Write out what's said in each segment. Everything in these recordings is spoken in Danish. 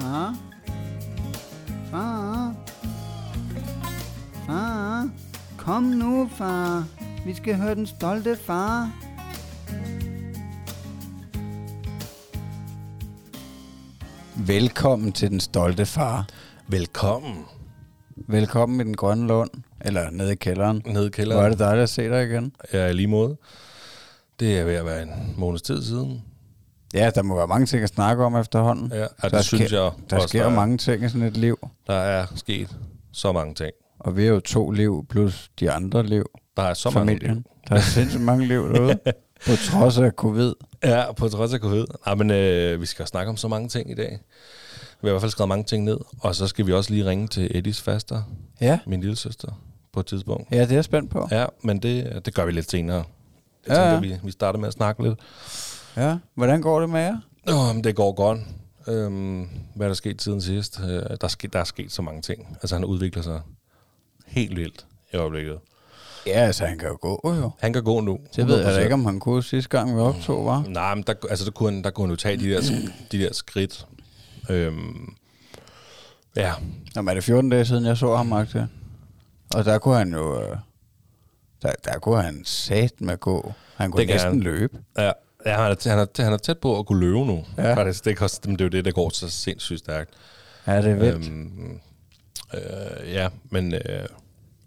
Far? Far? Far? Kom nu, far. Vi skal høre den stolte far. Velkommen til den stolte far. Velkommen Velkommen i den grønne lund. Eller nede i kælderen. ned i Hvor kælderen. er det dejligt at se dig igen. Jeg er i lige måde. Det er ved at være en måneds tid siden. Ja, der må være mange ting at snakke om efterhånden. Ja, og Der det synes sker- jeg Der også, sker der, er- mange ting i sådan et liv. Der er sket så mange ting. Og vi er jo to liv plus de andre liv. Der er så mange familien. Der er sindssygt mange liv derude. på trods af covid. Ja, på trods af covid. Nej, men øh, vi skal snakke om så mange ting i dag. Vi har i hvert fald skrevet mange ting ned. Og så skal vi også lige ringe til Eddies faster, Ja, min lille søster, på et tidspunkt. ja det er jeg spændt på. Ja, men det, det gør vi lidt senere. Jeg Ja, tænker, ja. vi, vi starter med at snakke lidt. Ja, hvordan går det med jer? Åh, men det går godt. Øhm, hvad er der sket siden sidst? Øh, der, er sket, der er sket så mange ting. Altså, han udvikler sig helt vildt i øjeblikket. Ja, altså han kan jo gå jo. Han kan gå nu. Det ved jeg da 100%. ikke, om han kunne sidste gang, vi optog, var. Nej, men der, altså, der, kunne han, der kunne han jo tage de der, de der skridt. Øhm, ja, Nå, men er det 14 dage siden, jeg så ham, Magte? Og der kunne han jo... øh, Der, der kunne han sat med gå. Han kunne Det næsten han. løbe. ja, ja han, er, han, er, han er tæt på at kunne løbe nu. Ja. Faktisk, det, koster, det er jo det, der går så sindssygt stærkt. Ja, det er vildt. Øhm, øh, ja, men øh,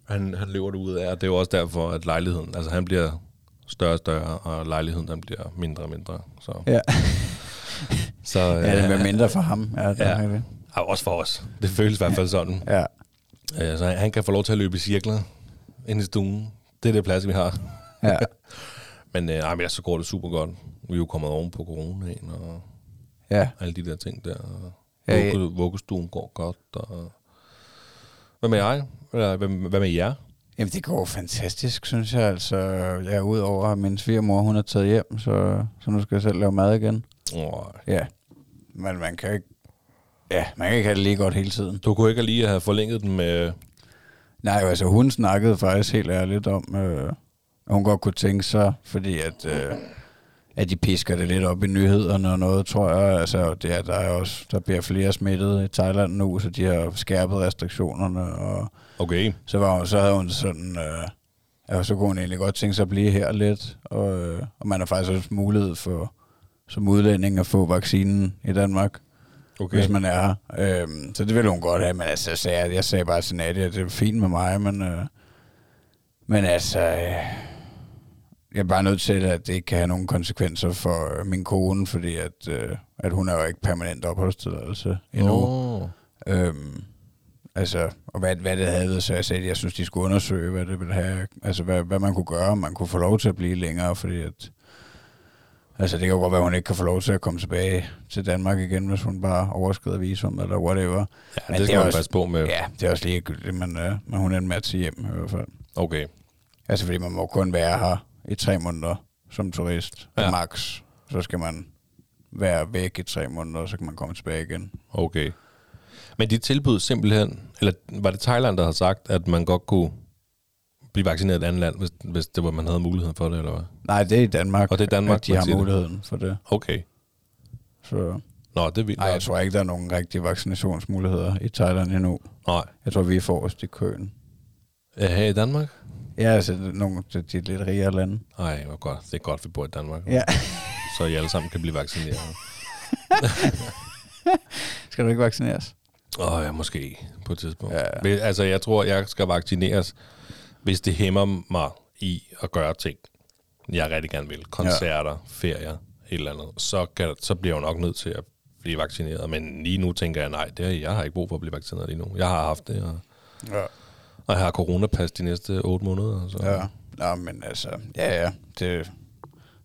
han, han løber det ud af, og det er jo også derfor, at lejligheden, altså han bliver større og større, og lejligheden den bliver mindre og mindre. Så, Ja, så ja det øh, bliver mindre for ham. Ja, det Ja. det. ja, også for os. Det føles i hvert fald sådan. Ja. Øh, så han, han kan få lov til at løbe i cirkler ind i stuen. Det er det plads, vi har. ja. Men, øh, ej, men så går det super godt. Vi er jo kommet oven på coronaen og Ja, alle de der ting der. Ja, ja. Vugge, vuggestuen går godt. Og... Hvad med jeg? Eller hvad, hvad med jer? Jamen, det går fantastisk, synes jeg. Altså, jeg er udover, at min svigermor, hun er taget hjem, så, så nu skal jeg selv lave mad igen. Oh, Ja, men man kan ikke... Ja, man kan ikke have det lige godt hele tiden. du kunne ikke lige have forlænget den med... Nej, altså hun snakkede faktisk helt ærligt om, øh, at hun godt kunne tænke sig, fordi at, øh, at de pisker det lidt op i nyhederne og noget, tror jeg. Altså, det er, der, er også, der bliver flere smittet i Thailand nu, så de har skærpet restriktionerne, og Okay. så, var hun, så havde hun sådan... Øh, ja, så kunne hun egentlig godt tænke sig at blive her lidt, og, øh, og man har faktisk også mulighed for som udlænding at få vaccinen i Danmark okay. hvis man er her. Øhm, så det ville hun godt have, men altså, jeg sagde, jeg sagde bare til Nadia, at det er fint med mig, men, øh, men altså, øh, jeg er bare nødt til, at det ikke kan have nogen konsekvenser for øh, min kone, fordi at, øh, at hun er jo ikke permanent opholdstilladelse endnu. Oh. Øhm, altså, og hvad, hvad det havde, så jeg sagde, at jeg synes, de skulle undersøge, hvad det ville have, altså hvad, hvad man kunne gøre, om man kunne få lov til at blive længere, fordi at, altså det kan jo godt være, at hun ikke kan få lov til at komme tilbage til Danmark igen, hvis hun bare overskrider visum, eller whatever. Ja, Men det skal er man også- passe på med. Ja, det er også ligegyldigt, men, øh, men hun er med at tage hjem i hvert fald. Okay. Altså, fordi man må kun være her i tre måneder som turist, ja. Max. Så skal man være væk i tre måneder, og så kan man komme tilbage igen. Okay. Men de tilbød simpelthen, eller var det Thailand, der har sagt, at man godt kunne blive vaccineret i et andet land, hvis, hvis det var, man havde mulighed for det, eller hvad? Nej, det er i Danmark, Og det er Danmark, at de har det. muligheden for det. Okay. Så, Nå, det er vildt. nej, jeg tror ikke, der er nogen rigtige vaccinationsmuligheder i Thailand endnu. Nej. Jeg tror, vi er forrest i køen. Ja, her i Danmark? Ja, altså nogle af de lidt rigere lande. Nej, hvor godt. Det er godt, vi bor i Danmark. Ja. Så I alle sammen kan blive vaccineret. Skal du ikke vaccineres? Åh, oh, ja, måske på et tidspunkt. Ja. Ja. Altså, jeg tror, jeg skal vaccineres, hvis det hæmmer mig i at gøre ting, jeg rigtig gerne vil. Koncerter, ja. ferier, et eller andet. Så, kan, så bliver jeg jo nok nødt til at blive vaccineret. Men lige nu tænker jeg, nej, det er, jeg har ikke brug for at blive vaccineret lige nu. Jeg har haft det, og, Ja. Og jeg har coronapas de næste otte måneder. Så. Ja. Nå, men altså, ja, ja. Det,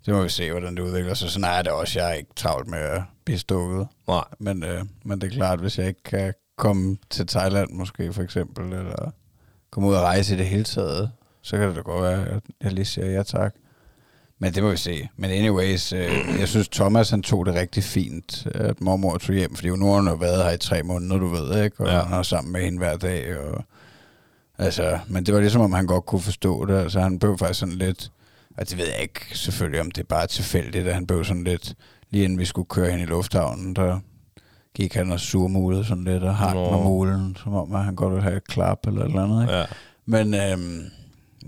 det må vi se, hvordan det udvikler sig. Sådan er det også. Jeg er ikke travlt med at blive stukket. Nej, Men, øh, men det er klart, hvis jeg ikke kan komme til Thailand måske for eksempel, eller komme ud og rejse i det hele taget, så kan det da godt være, at jeg lige siger ja tak. Men det må vi se. Men anyways, øh, jeg synes Thomas han tog det rigtig fint, at mormor tog hjem, fordi nu har hun været her i tre måneder, du ved, ikke? Og. Ja. han er sammen med hende hver dag, og altså, men det var ligesom, om han godt kunne forstå det, altså han blev faktisk sådan lidt, og det ved jeg ikke selvfølgelig, om det er bare tilfældigt, at han blev sådan lidt, lige inden vi skulle køre hen i lufthavnen, der gik han og surmulede sådan lidt og hang med mulen, som om at han godt ville have et klap eller et eller andet. Ikke? Ja. Men, øhm,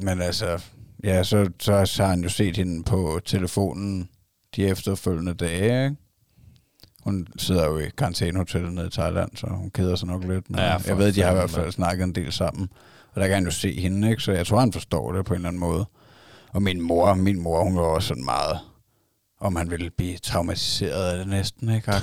men altså, ja, så, så, så har han jo set hende på telefonen de efterfølgende dage, ikke? Hun sidder jo i karantænehotellet nede i Thailand, så hun keder sig nok lidt. Men Ja, jeg ved, de har i hvert fald snakket en del sammen. Og der kan han jo se hende, ikke? Så jeg tror, han forstår det på en eller anden måde. Og min mor, min mor, hun var også sådan meget om han ville blive traumatiseret af det næsten, ikke?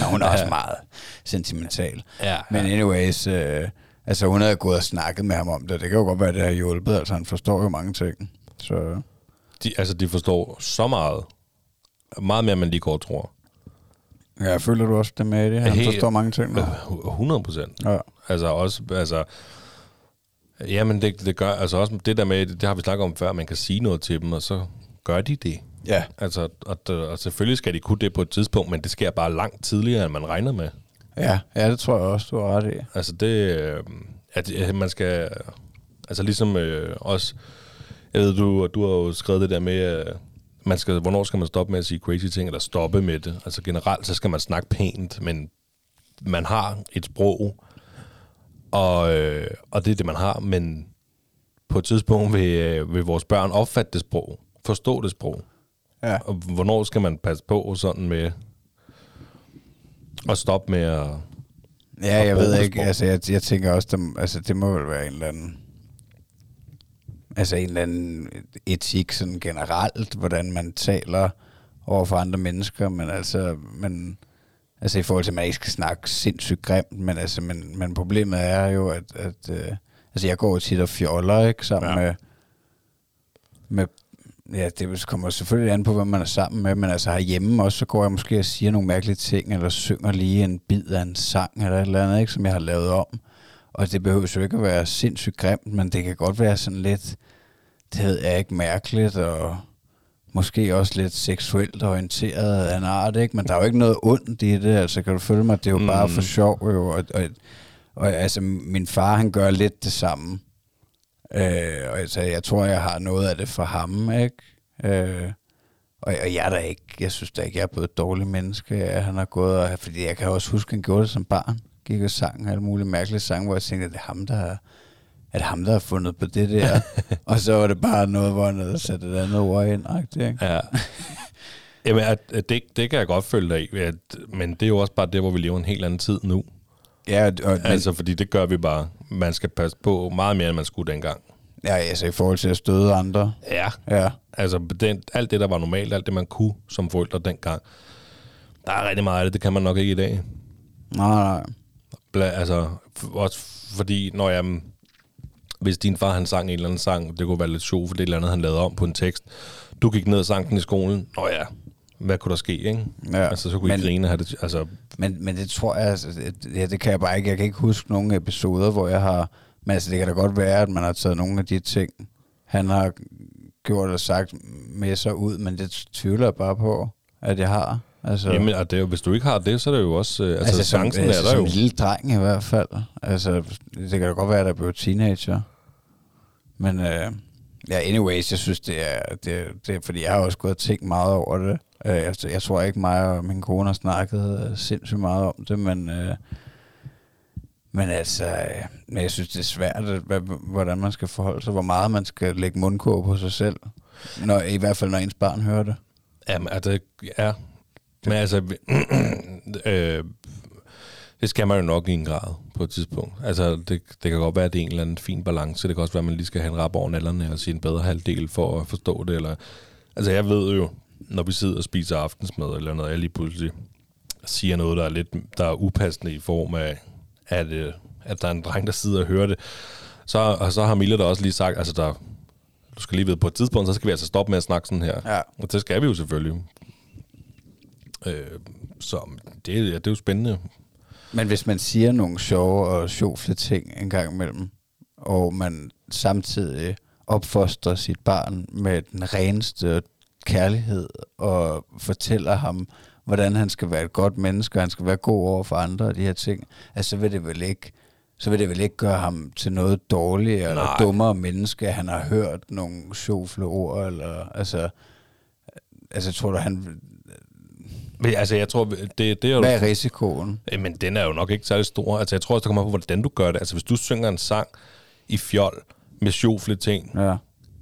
Ja, hun er også meget sentimental. Ja, Men anyways, øh, altså hun havde gået og snakket med ham om det. Det kan jo godt være, det har hjulpet. Altså han forstår jo mange ting. Så de, altså, de forstår så meget. Meget mere, end man lige går tror. ja, føler du også det med det? Han Helt- forstår mange ting nu. 100 procent. Ja. Altså også, altså... Jamen, det, det gør, altså også det der med, det har vi snakket om før, man kan sige noget til dem, og så gør de det. ja. Altså, og, og selvfølgelig skal de kunne det på et tidspunkt, men det sker bare langt tidligere, end man regner med. Ja, ja, det tror jeg også, du har ret i. Altså det, øh, at at man skal, altså ligesom øh, også, jeg ved, du, du har jo skrevet det der med, øh, man skal, hvornår skal man stoppe med at sige crazy ting, eller stoppe med det. Altså generelt, så skal man snakke pænt, men man har et sprog, og, øh, og det er det, man har, men på et tidspunkt vil, øh, vil vores børn opfatte det sprog, forstå det sprog. Ja. Og hvornår skal man passe på sådan med at stoppe med at... Ja, jeg Og ved ikke. sprog. Altså, jeg, jeg tænker også, der, altså, det må vel være en eller anden... Altså en eller anden etik sådan generelt, hvordan man taler over for andre mennesker, men altså, men, altså i forhold til, at man ikke skal snakke sindssygt grimt, men altså, men, men problemet er jo, at, at øh, altså jeg går jo tit og fjoller, ikke, sammen Ja. med, med Ja, det kommer selvfølgelig an på, hvem man er sammen med, men altså herhjemme også, så går jeg måske og siger nogle mærkelige ting, eller synger lige en bid af en sang, eller et eller andet, ikke, som jeg har lavet om. Og det behøver jo ikke at være sindssygt grimt, men det kan godt være sådan lidt, det ved jeg ikke, mærkeligt, og måske også lidt seksuelt orienteret af en art, ikke? Men der er jo ikke noget ondt i det, altså kan du følge mig? Det er jo mm. bare for sjov, jo. Og, og, og altså, min far, han gør lidt det samme. Øh, og altså, jeg tror, jeg har noget af det for ham, ikke? Øh, og, og jeg er da ikke, jeg synes da ikke, jeg er blevet et dårligt menneske, at han har gået, og, fordi jeg kan også huske, han gjorde det som barn. Gik og sang alle mulige mærkelige sange, hvor jeg tænkte, at det er ham, der har, det ham, der har fundet på det der? og så var det bare noget, hvor han havde sat et andet ord ind, ikke? Ja. Jamen, at, at det, det kan jeg godt følge dig i, at, men det er jo også bare det, hvor vi lever en helt anden tid nu. Ja, og, men, Altså, fordi det gør vi bare. Man skal passe på meget mere, end man skulle dengang. ja, altså i forhold til at støde andre. Ja. Ja, Altså, den, alt det, der var normalt, alt det, man kunne som forældre dengang, der er rigtig meget af det, det kan man nok ikke i dag. nej, nej. Bla, altså, også fordi, når jeg... Hvis din far, han sang en eller anden sang, det kunne være lidt sjovt, for det er et eller andet, han lavede om på en tekst. Du gik ned og sang den i skolen. Nå ja, hvad kunne der ske, ikke? Ja, Altså, så kunne I men- grine og have det... Altså, Men, men det tror jeg, altså, det, ja, det kan jeg bare ikke. Jeg kan ikke huske nogle episoder, hvor jeg har... Men altså, det kan da godt være, at man har taget nogle af de ting, han har gjort og sagt med sig ud, men det tvivler jeg bare på, at jeg har. Altså, Jamen, og det er jo, hvis du ikke har det, så er det jo også... Øh, altså, altså som, chancen altså, er der jo. Som lille dreng i hvert fald. Altså, det kan da godt være, at jeg blev teenager. Men øh, ja, anyways, jeg synes, det er, det, er- det er, fordi jeg har også gået og tænkt meget over det. Øh, jeg, jeg tror ikke mig og min kone har snakket øh, sindssygt meget om det, men, øh, men altså, øh, men jeg synes, det er svært, at, hvordan man skal forholde sig, hvor meget man skal lægge mundkurv på sig selv. Når, I hvert fald, når ens barn hører det. Jamen, altså, ja. Men altså, øh, det skal man jo nok i en grad på et tidspunkt. Altså, det, det kan godt være, at det er en eller anden fin balance. Det kan også være, at man lige skal have en rap over nallerne og sige en bedre halvdel for at forstå det. Eller, altså, jeg ved jo, når vi sidder og spiser aftensmad eller noget, jeg lige pludselig siger noget, der er lidt der er upassende i form af, at, øh, at der er en dreng, der sidder og hører det. Så, og så har Mille da også lige sagt, altså der, du skal lige vide, på et tidspunkt, så skal vi altså stoppe med at snakke sådan her. Ja. Og det skal vi jo selvfølgelig. Øh, så det, ja, det er jo spændende. Men hvis man siger nogle sjove og sjofle ting en gang imellem, og man samtidig opfostrer sit barn med den reneste kærlighed, og fortæller ham, hvordan han skal være et godt menneske, og han skal være god over for andre og de her ting, altså så vil det vel ikke, så vil det vel ikke gøre ham til noget dårligere eller Nej. dummere menneske, han har hørt nogle sjofle ord, eller altså, altså tror du, han, Men, altså, jeg tror, det, det er jo... Hvad er risikoen? Men den er jo nok ikke særlig stor. Altså, jeg tror også, det kommer på, hvordan du gør det. Altså, hvis du synger en sang i fjol med sjofle ting, Ja.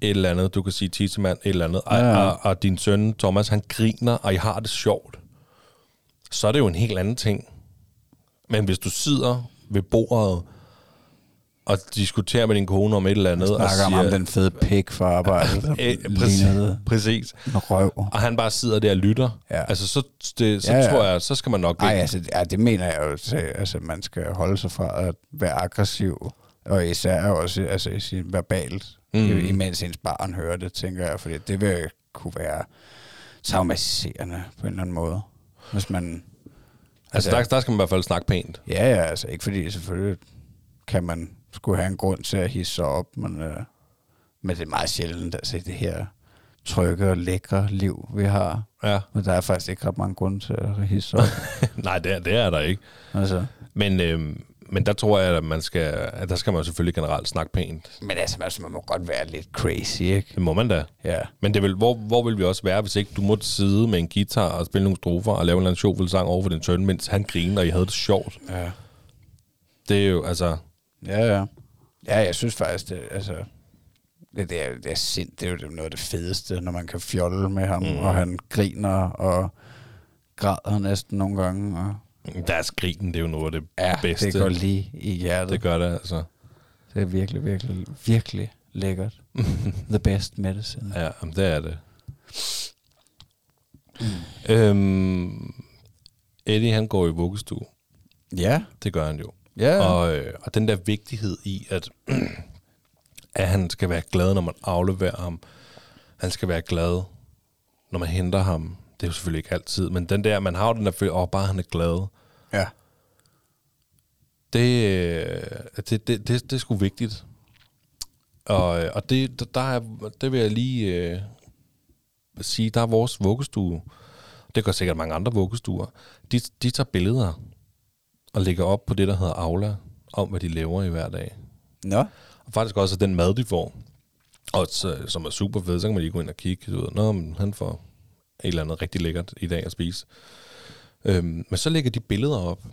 et eller andet, du kan sige tissemand, et eller andet, og, Ja, ja. og, og din søn Thomas, han griner, og I har det sjovt, så er det jo en helt anden ting. Men hvis du sidder ved bordet og diskuterer med din kone om et eller andet, og Snakker om siger, ham, den fede pik for arbejdet, Øh, præcis, præcis. en røv. Og han bare sidder der og lytter. Ja. Altså, så, det, så Ja, ja. tror jeg, så skal man nok Nej, altså, ja, det mener jeg jo. så- Altså, man skal holde sig fra at være aggressiv, og især også altså, verbalt, Mm. mm. imens ens barn hører det, tænker jeg, fordi det vil kunne være traumatiserende på en eller anden måde. Hvis man... Altså, der, der skal man i hvert fald snakke pænt. Ja, ja, altså ikke fordi selvfølgelig kan man skulle have en grund til at hisse sig op, men, øh, men det er meget sjældent, altså det her trygge og lækre liv, vi har. Ja. Men der er faktisk ikke ret mange grunde til at hisse op. Nej, det er, det er der ikke. altså. Men, øhm, men der tror jeg, at man skal, at der skal man selvfølgelig generelt snakke pænt. Men altså, altså, man må godt være lidt crazy, ikke? Det må man da. Ja. Men det vil, hvor, hvor vil vi også være, hvis ikke du måtte sidde med en guitar og spille nogle strofer og lave en eller anden sjovfuld sang over for din søn, mens han griner, og I havde det sjovt. Ja. Det er jo, altså... Ja, ja. Ja, jeg synes faktisk, det, altså, det, det, er, det er sind, det er jo noget af det fedeste, når man kan fjolle med ham, mm. og han griner og græder næsten nogle gange. Og, Deres grinen, det er jo noget af det ja, bedste. det går lige i hjertet. det gør det, altså. Det er virkelig, virkelig, virkelig lækkert. The best medicine. Ja, jamen, det er det. Mm. Øhm, Eddie, han går i vuggestue. Ja, Det gør han jo. Ja. Og, øh, og den der vigtighed i, at, at han skal være glad, når man afleverer ham. Han skal være glad, når man henter ham. Det er jo selvfølgelig ikke altid, men den der, man har jo den der følelse, åh, bare han er glad. ja. Det, øh, det, det, det, det er sgu vigtigt. Og, øh, og det, der- der er, det vil jeg lige øh, sige, der er vores vuggestue. Det gør sikkert mange andre vuggestuer. De, de tager billeder og lægger op på det, der hedder Aula, om hvad de laver i hver dag. Nå, Og faktisk også den mad, de får, og som er super fed, så kan man lige gå ind og kigge. Du ved, Nå, men han får et eller andet rigtig lækkert i dag at spise. Øhm, men så lægger de billeder op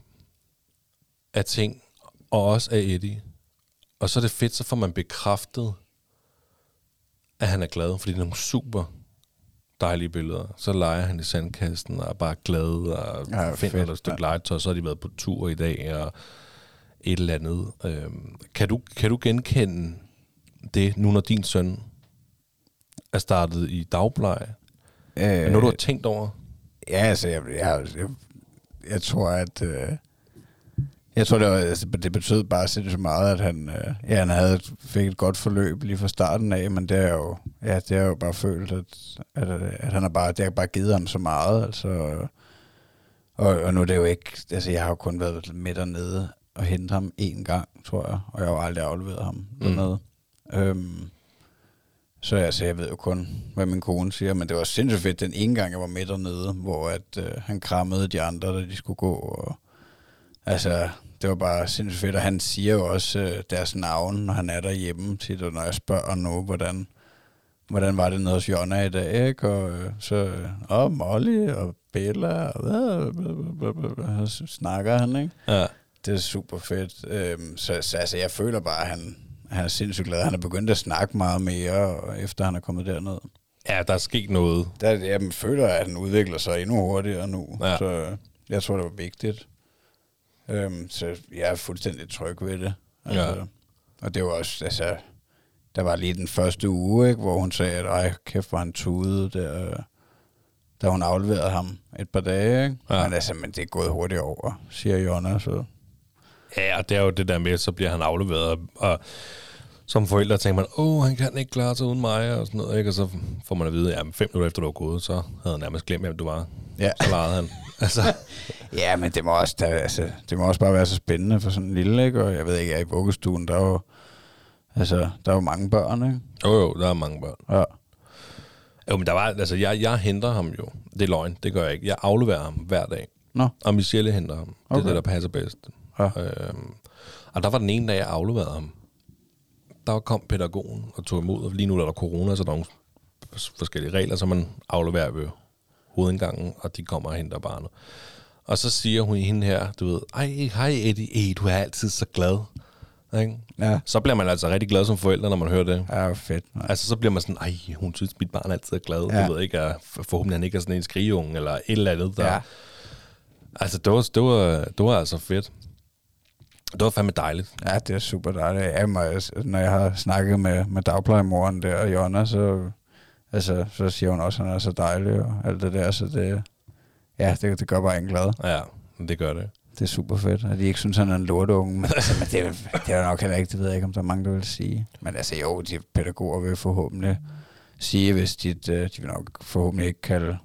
af ting, og også af Eddie. Og så er det fedt, så får man bekræftet, at han er glad, fordi det er nogle super dejlige billeder. Så leger han i sandkasten og er bare glad og Ja, ja, finder fedt, et stykke legetøj, så har de været på tur i dag og et eller andet. Øhm, kan, du, kan du genkende det, nu når din søn er startet i dagpleje? øh, Er noget, du har tænkt over? Ja, altså, jeg, jeg, jeg, jeg tror, at... Øh, jeg tror, det, var, altså, det betød bare sindssygt meget, at han, øh, ja, han havde, fik et godt forløb lige fra starten af, men det er jo, ja, det er jo bare følt, at, at, at han har bare, det har bare givet ham så meget, altså, og, og nu er det jo ikke, altså jeg har jo kun været med dernede og hentet ham én gang, tror jeg, og jeg har jo aldrig afleveret ham dernede. Øhm, så altså, jeg ved jo kun, hvad min kone siger, men det var sindssygt fedt den ene gang, jeg var med dernede, hvor at, øh, han krammede de andre, da de skulle gå. Og, altså, det var bare sindssygt fedt, og han siger jo også øh, deres navn, når han er derhjemme tit, og når jeg spørger nu, hvordan, hvordan var det nede hos Jonna i dag, ikke? Og øh, så, øh, åh, Molly og Bella, og hvad, blablabla, så snakker han, ikke? Ja. Det er super fedt. Øhm, så, så altså, jeg føler bare, at han, han er sindssygt glad. Han er begyndt at snakke meget mere, og efter han er kommet derned. ja, der er sket noget. Der, jeg føler, at han udvikler sig endnu hurtigere nu. Ja. Så jeg tror, det var vigtigt. Øhm, så jeg er fuldstændig tryg ved det. Altså, Ja. Og det var også, altså, der var lige den første uge, ikke, hvor hun sagde, at ej, kæft, hvor han tudede, der, da hun afleverede ham et par dage. Ikke? Ja. Men, altså, men det er gået hurtigt over, siger Jonna. Så. Ja, og det er jo det der med, så bliver han afleveret, og, som forældre tænker man, åh, han kan ikke klare sig uden mig, og sådan noget, ikke? Og så får man at vide, at fem minutter efter du var gået, så havde han nærmest glemt, hvem du var. Ja. Så legede han. altså, Ja, men det må, også, der, altså, det må også bare være så spændende for sådan en lille, ikke? Og jeg ved ikke, jeg i vuggestuen, der er jo, altså, der er jo mange børn, ikke? jo jo, der er mange børn. Ja. Jo, men der var, altså, jeg, jeg henter ham jo. Det er løgn, det gør jeg ikke. Jeg afleverer ham hver dag. Nå. Og Michelle henter ham. Det er Okay. det, der passer bedst. Ja. Øhm, og der var den ene dag, jeg afleverede ham. Der kom pædagogen og tog imod, og lige nu er der corona, så der er nogle forskellige regler, så man afleverer ved hovedindgangen, og de kommer og henter barnet. Og så siger hun hende her, du ved, ej, hej Eddie, Ej, du er altid så glad. Ikke? Ja. Så bliver man altså rigtig glad som forælder, når man hører det. Ja, fedt. Nej. Altså, så bliver man sådan, ej, hun synes, mit barn altid er glad. Ja. Du ved ikke, at forhåbentlig han ikke er sådan en skrigeunge, eller et eller andet. Der... Ja. Altså, det var, det, var, det var altså fedt. Det var fandme dejligt. Ja, det er super dejligt. Ja, når jeg har snakket med, med dagplejemoren der, Jonna, så, altså, så siger hun også, at han er så dejlig og alt det der, så det, ja, det, det gør bare en glad. Ja, det gør det. Det er super fedt, at de ikke synes, han er en lortunge. Men, altså, men det, er, det er nok heller ikke, det ved jeg ikke, om der er mange, der vil sige. Men altså jo, de pædagoger vil forhåbentlig sige, hvis de, de vil nok forhåbentlig ikke kalde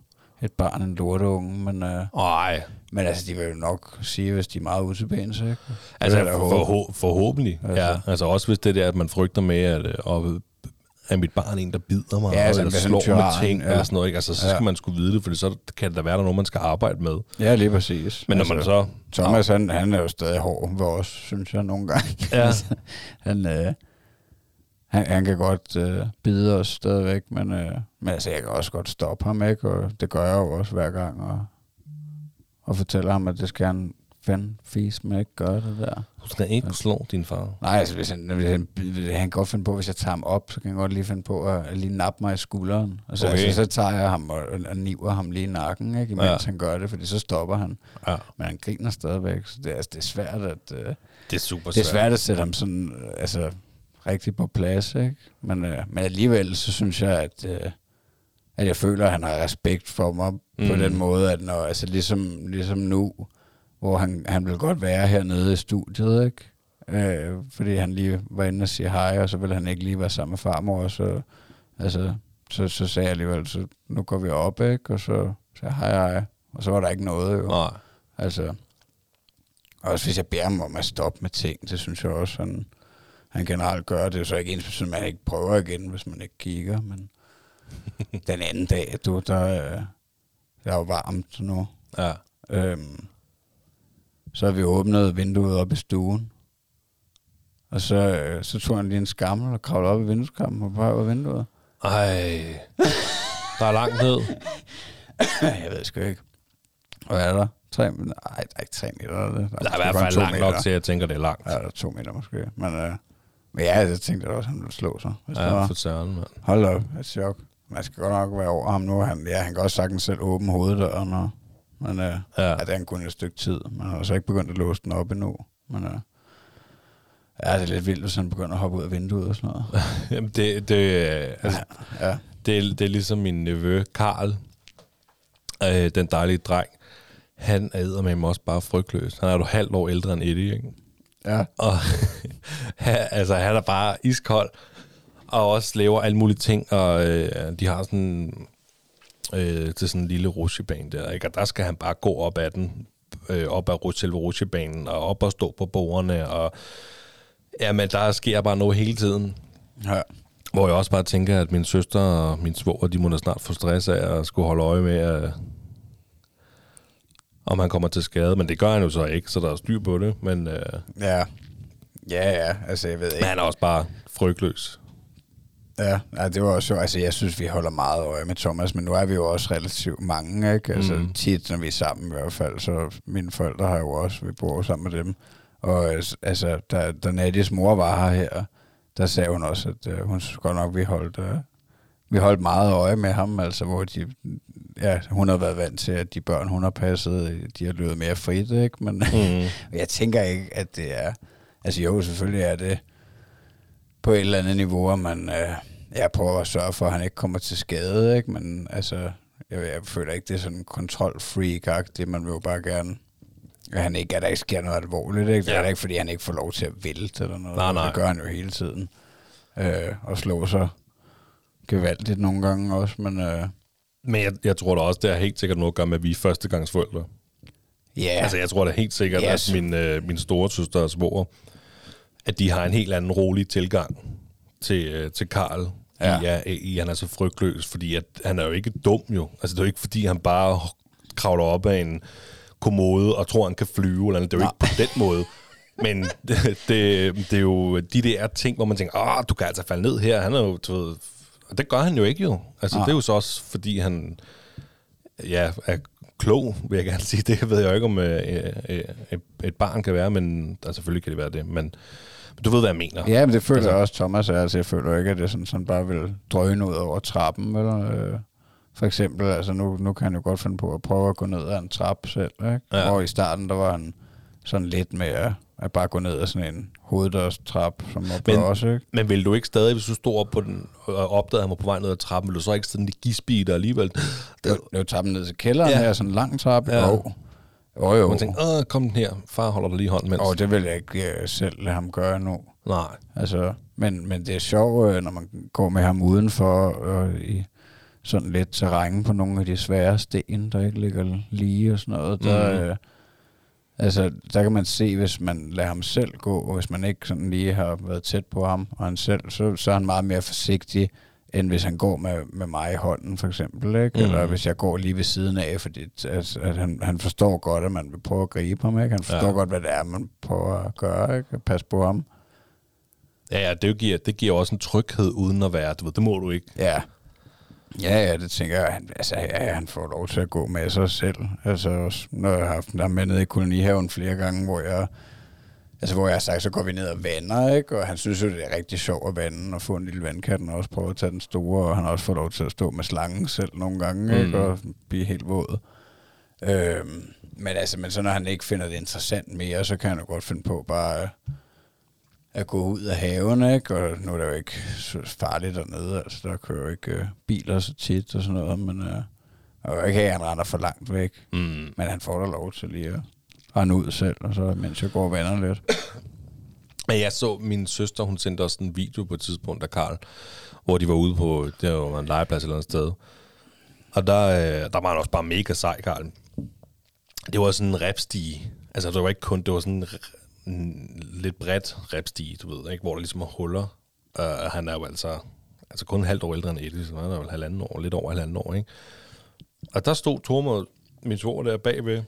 et barn en lortunge, men... Øh, Nej. Men altså, de vil jo nok sige, hvis de er meget utilbens, ikke? Altså, for, forhåbentlig, altså. ja. Altså også hvis det der, at man frygter med, at, øh, og er mit barn en, der bider mig, ja, altså, eller slår tyran, med ting, ja. eller sådan noget. Ikke? Altså, så skal ja. man skulle vide det, for så kan der være der noget, man skal arbejde med. Ja, lige præcis. Men når altså, man så... Thomas, han, han er jo stadig hård ved os, synes jeg, nogle gange. Ja. han, øh, han, han kan godt øh, bide os stadigvæk, men, øh, men altså, jeg kan også godt stoppe ham, ikke? Og det gør jeg jo også hver gang, og, og fortæller ham, at det skal han fanden fis med ikke gøre det der. Du skal ikke altså, slå din far. Nej, altså hvis han, hvis han, han kan godt finde på, hvis jeg tager ham op, så kan han godt lige finde på at lige nappe mig i skulderen. Og så, okay. altså, så tager jeg ham og, og niver ham lige i nakken, ikke, imens ja. han gør det, fordi så stopper han. Ja. Men han griner stadigvæk, så det, er, altså, det er svært at... Uh, det er super svært. Det er svært at sætte ham sådan, uh, altså, rigtig på plads, ikke? Men, uh, men alligevel, så synes jeg, at... Uh, at jeg føler, at han har respekt for mig mm. på den måde, at når, altså ligesom, ligesom nu, hvor han, han vil godt være hernede i studiet, ikke? Øh, fordi han lige var inde og sige hej, og så ville han ikke lige være sammen med farmor, og så, altså, så, så sagde jeg alligevel, så nu går vi op, ikke? Og så sagde jeg hej, hej. Og så var der ikke noget, jo. Nej. Altså, også hvis jeg beder ham om at stoppe med ting, det synes jeg også, han, han generelt gør. Det er så ikke ens, at man ikke prøver igen, hvis man ikke kigger, men den anden dag, du, der, der er jo varmt nu. Ja. Øhm, så har vi åbnet vinduet op i stuen. Og så, øh, så tog han lige en skammel og kravlede op i vindueskampen og bare ud vinduet. Ej, der er langt ned. jeg ved sgu ikke. Hvad er der? Tre, nej, der er ikke tre meter. Der, der, der er i hvert fald langt nok til, at jeg tænker, det er langt. Ja, der er to meter måske. Men, øh, men ja, jeg tænkte også, at han ville slå sig. Hvis ja, for søren, mand. Hold op, et chok. Man skal godt nok være over ham nu. Han, ja, han kan også sagtens selv åbne hoveddøren og men øh, ja. ja. det er kun et stykke tid. Man har så ikke begyndt at låse den op endnu. Men øh, ja, det er lidt vildt, hvis han begynder at hoppe ud af vinduet og sådan noget. Jamen, det, det, altså, ja. Ja. Det, det er ligesom min nevø, Karl, øh, den dejlige dreng. Han er med også bare frygtløs. Han er jo halvt år ældre end Eddie, ikke? Ja. Og altså, han er bare iskold, og også laver alle mulige ting, og øh, de har sådan øh, til sådan en lille rutsjebane der, ikke? og der skal han bare gå op ad den, øh, op ad selve rutsjebanen, og op og stå på bordene, og jamen, der sker bare noget hele tiden. Ja. Hvor jeg også bare tænker, at min søster og min svoger, de må da snart få stress af at skulle holde øje med, at, om han kommer til skade. Men det gør han jo så ikke, så der er styr på det. Men, øh, ja. Ja, ja, altså jeg ved ikke. Men han er også bare frygtløs. Ja, ja, det var også sjovt. Altså, jeg synes, vi holder meget øje med Thomas, men nu er vi jo også relativt mange, ikke? Altså, mm. tit, når vi er sammen i hvert fald, så mine forældre har jo også, vi bor sammen med dem. Og altså, da, da Nadies mor var her, her der sagde hun også, at uh, hun synes godt nok, vi holdt, uh, vi holdt meget øje med ham, altså, hvor de, ja, hun har været vant til, at de børn, hun har passet, de har løbet mere frit, ikke? Men mm. jeg tænker ikke, at det er, altså jo, selvfølgelig er det, på et eller andet niveau, at man øh, jeg prøver at sørge for, at han ikke kommer til skade, ikke? men altså, jeg, jeg føler ikke, det er sådan en kontrol-freak det man vil jo bare gerne at han ikke, at der ikke sker noget alvorligt. Ikke? Det er ikke, fordi han ikke får lov til at vælte eller noget. Nej, nej. Det gør han jo hele tiden. Øh, og slår sig gevaldigt nogle gange også, men... Øh, men jeg, jeg tror da også, det er helt sikkert noget at gøre med, at vi er førstegangsforældre. Ja. Yeah. Altså, jeg tror da helt sikkert, yes. at min, øh, min store søster og svoger, at de har en helt anden rolig tilgang til, øh, til Karl. Ja. I, ja, i, han er så frygtløs, fordi at, han er jo ikke dum jo. Altså det er jo ikke, fordi han bare kravler op af en kommode og tror, han kan flyve. Eller, det er jo Nej. ikke på den måde. Men det, det, det er jo de der ting, hvor man tænker, åh, du kan altså falde ned her. Han er jo, du ved, og det gør han jo ikke jo. Altså, det er jo så også, fordi han ja, er klog, vil jeg gerne sige. Det ved jeg jo ikke, om øh, øh, øh, et barn kan være, men altså, selvfølgelig kan det være det. Men du ved, hvad jeg mener. Ja, men det føler altså, jeg også, Thomas er. Altså, jeg føler ikke, at det er sådan, sådan bare vil drøne ud over trappen. Eller, øh, for eksempel, altså nu, nu kan han jo godt finde på at prøve at gå ned ad en trap selv. Ikke? Ja. Og i starten, der var han sådan lidt mere at bare gå ned ad sådan en hoveddørstrap, som var men, også, ikke? Men vil du ikke stadig, hvis du stod op på den og opdagede, var på vej ned ad trappen, vil du så ikke sådan lidt gispeeder alligevel? Det var jo trappen ned til kælderen ja. her, sådan en lang trappe. Ja. Jo. Jo, jo. Man tænker, Åh, kom den her, far holder dig lige hånden. Mens. Og det vil jeg ikke uh, selv lade ham gøre nu. Nej. Altså, men, men det er sjovt, øh, når man går med ham udenfor, og i sådan lidt terræn på nogle af de svære sten, der ikke ligger lige og sådan noget. Der, mm. uh, altså, der kan man se, hvis man lader ham selv gå, og hvis man ikke sådan lige har været tæt på ham og han selv, så, så er han meget mere forsigtig, end hvis han går med, med mig i hånden, for eksempel. Ikke? Mm. Eller hvis jeg går lige ved siden af, fordi at, at han, han forstår godt, at man vil prøve at gribe ham. Ikke? Han forstår ja. godt, hvad det er, man prøver at gøre. Ikke? Pas på ham. Ja, ja det, giver, det giver også en tryghed uden at være, du ved, det må du ikke. Ja. Ja, ja, det tænker jeg. Han, altså, ja, han får lov til at gå med sig selv. Altså, når jeg har haft ham med nede i kolonihaven flere gange, hvor jeg Altså, hvor jeg har sagt, så går vi ned og vander, ikke? Og han synes jo, det er rigtig sjovt at vande og få en lille vandkat, og også prøve at tage den store, og han har også fået lov til at stå med slangen selv nogle gange, mm. ikke? Og blive helt våd. Øhm, men altså, men så når han ikke finder det interessant mere, så kan han jo godt finde på bare at gå ud af haven, ikke? Og nu er det jo ikke så farligt dernede, altså der kører jo ikke øh, biler så tit og sådan noget, men øh, og ikke at han render for langt væk. Mm. Men han får da lov til lige at rende ud selv, og så mens jeg går og vander lidt. Jeg så min søster, hun sendte også en video på et tidspunkt af Karl, hvor de var ude på, det var en legeplads eller andet sted. Og der, øh, der var han også bare mega sej, Karl. Det var sådan en repstige. Altså, det var ikke kun, det var sådan en lidt bredt repstige, du ved, ikke? hvor der ligesom er huller. Uh, han er jo altså, altså kun halvt år ældre end Eddie, så han er jo halvanden år, lidt over halvanden år, ikke? Og der stod Tormod, min svor der bagved,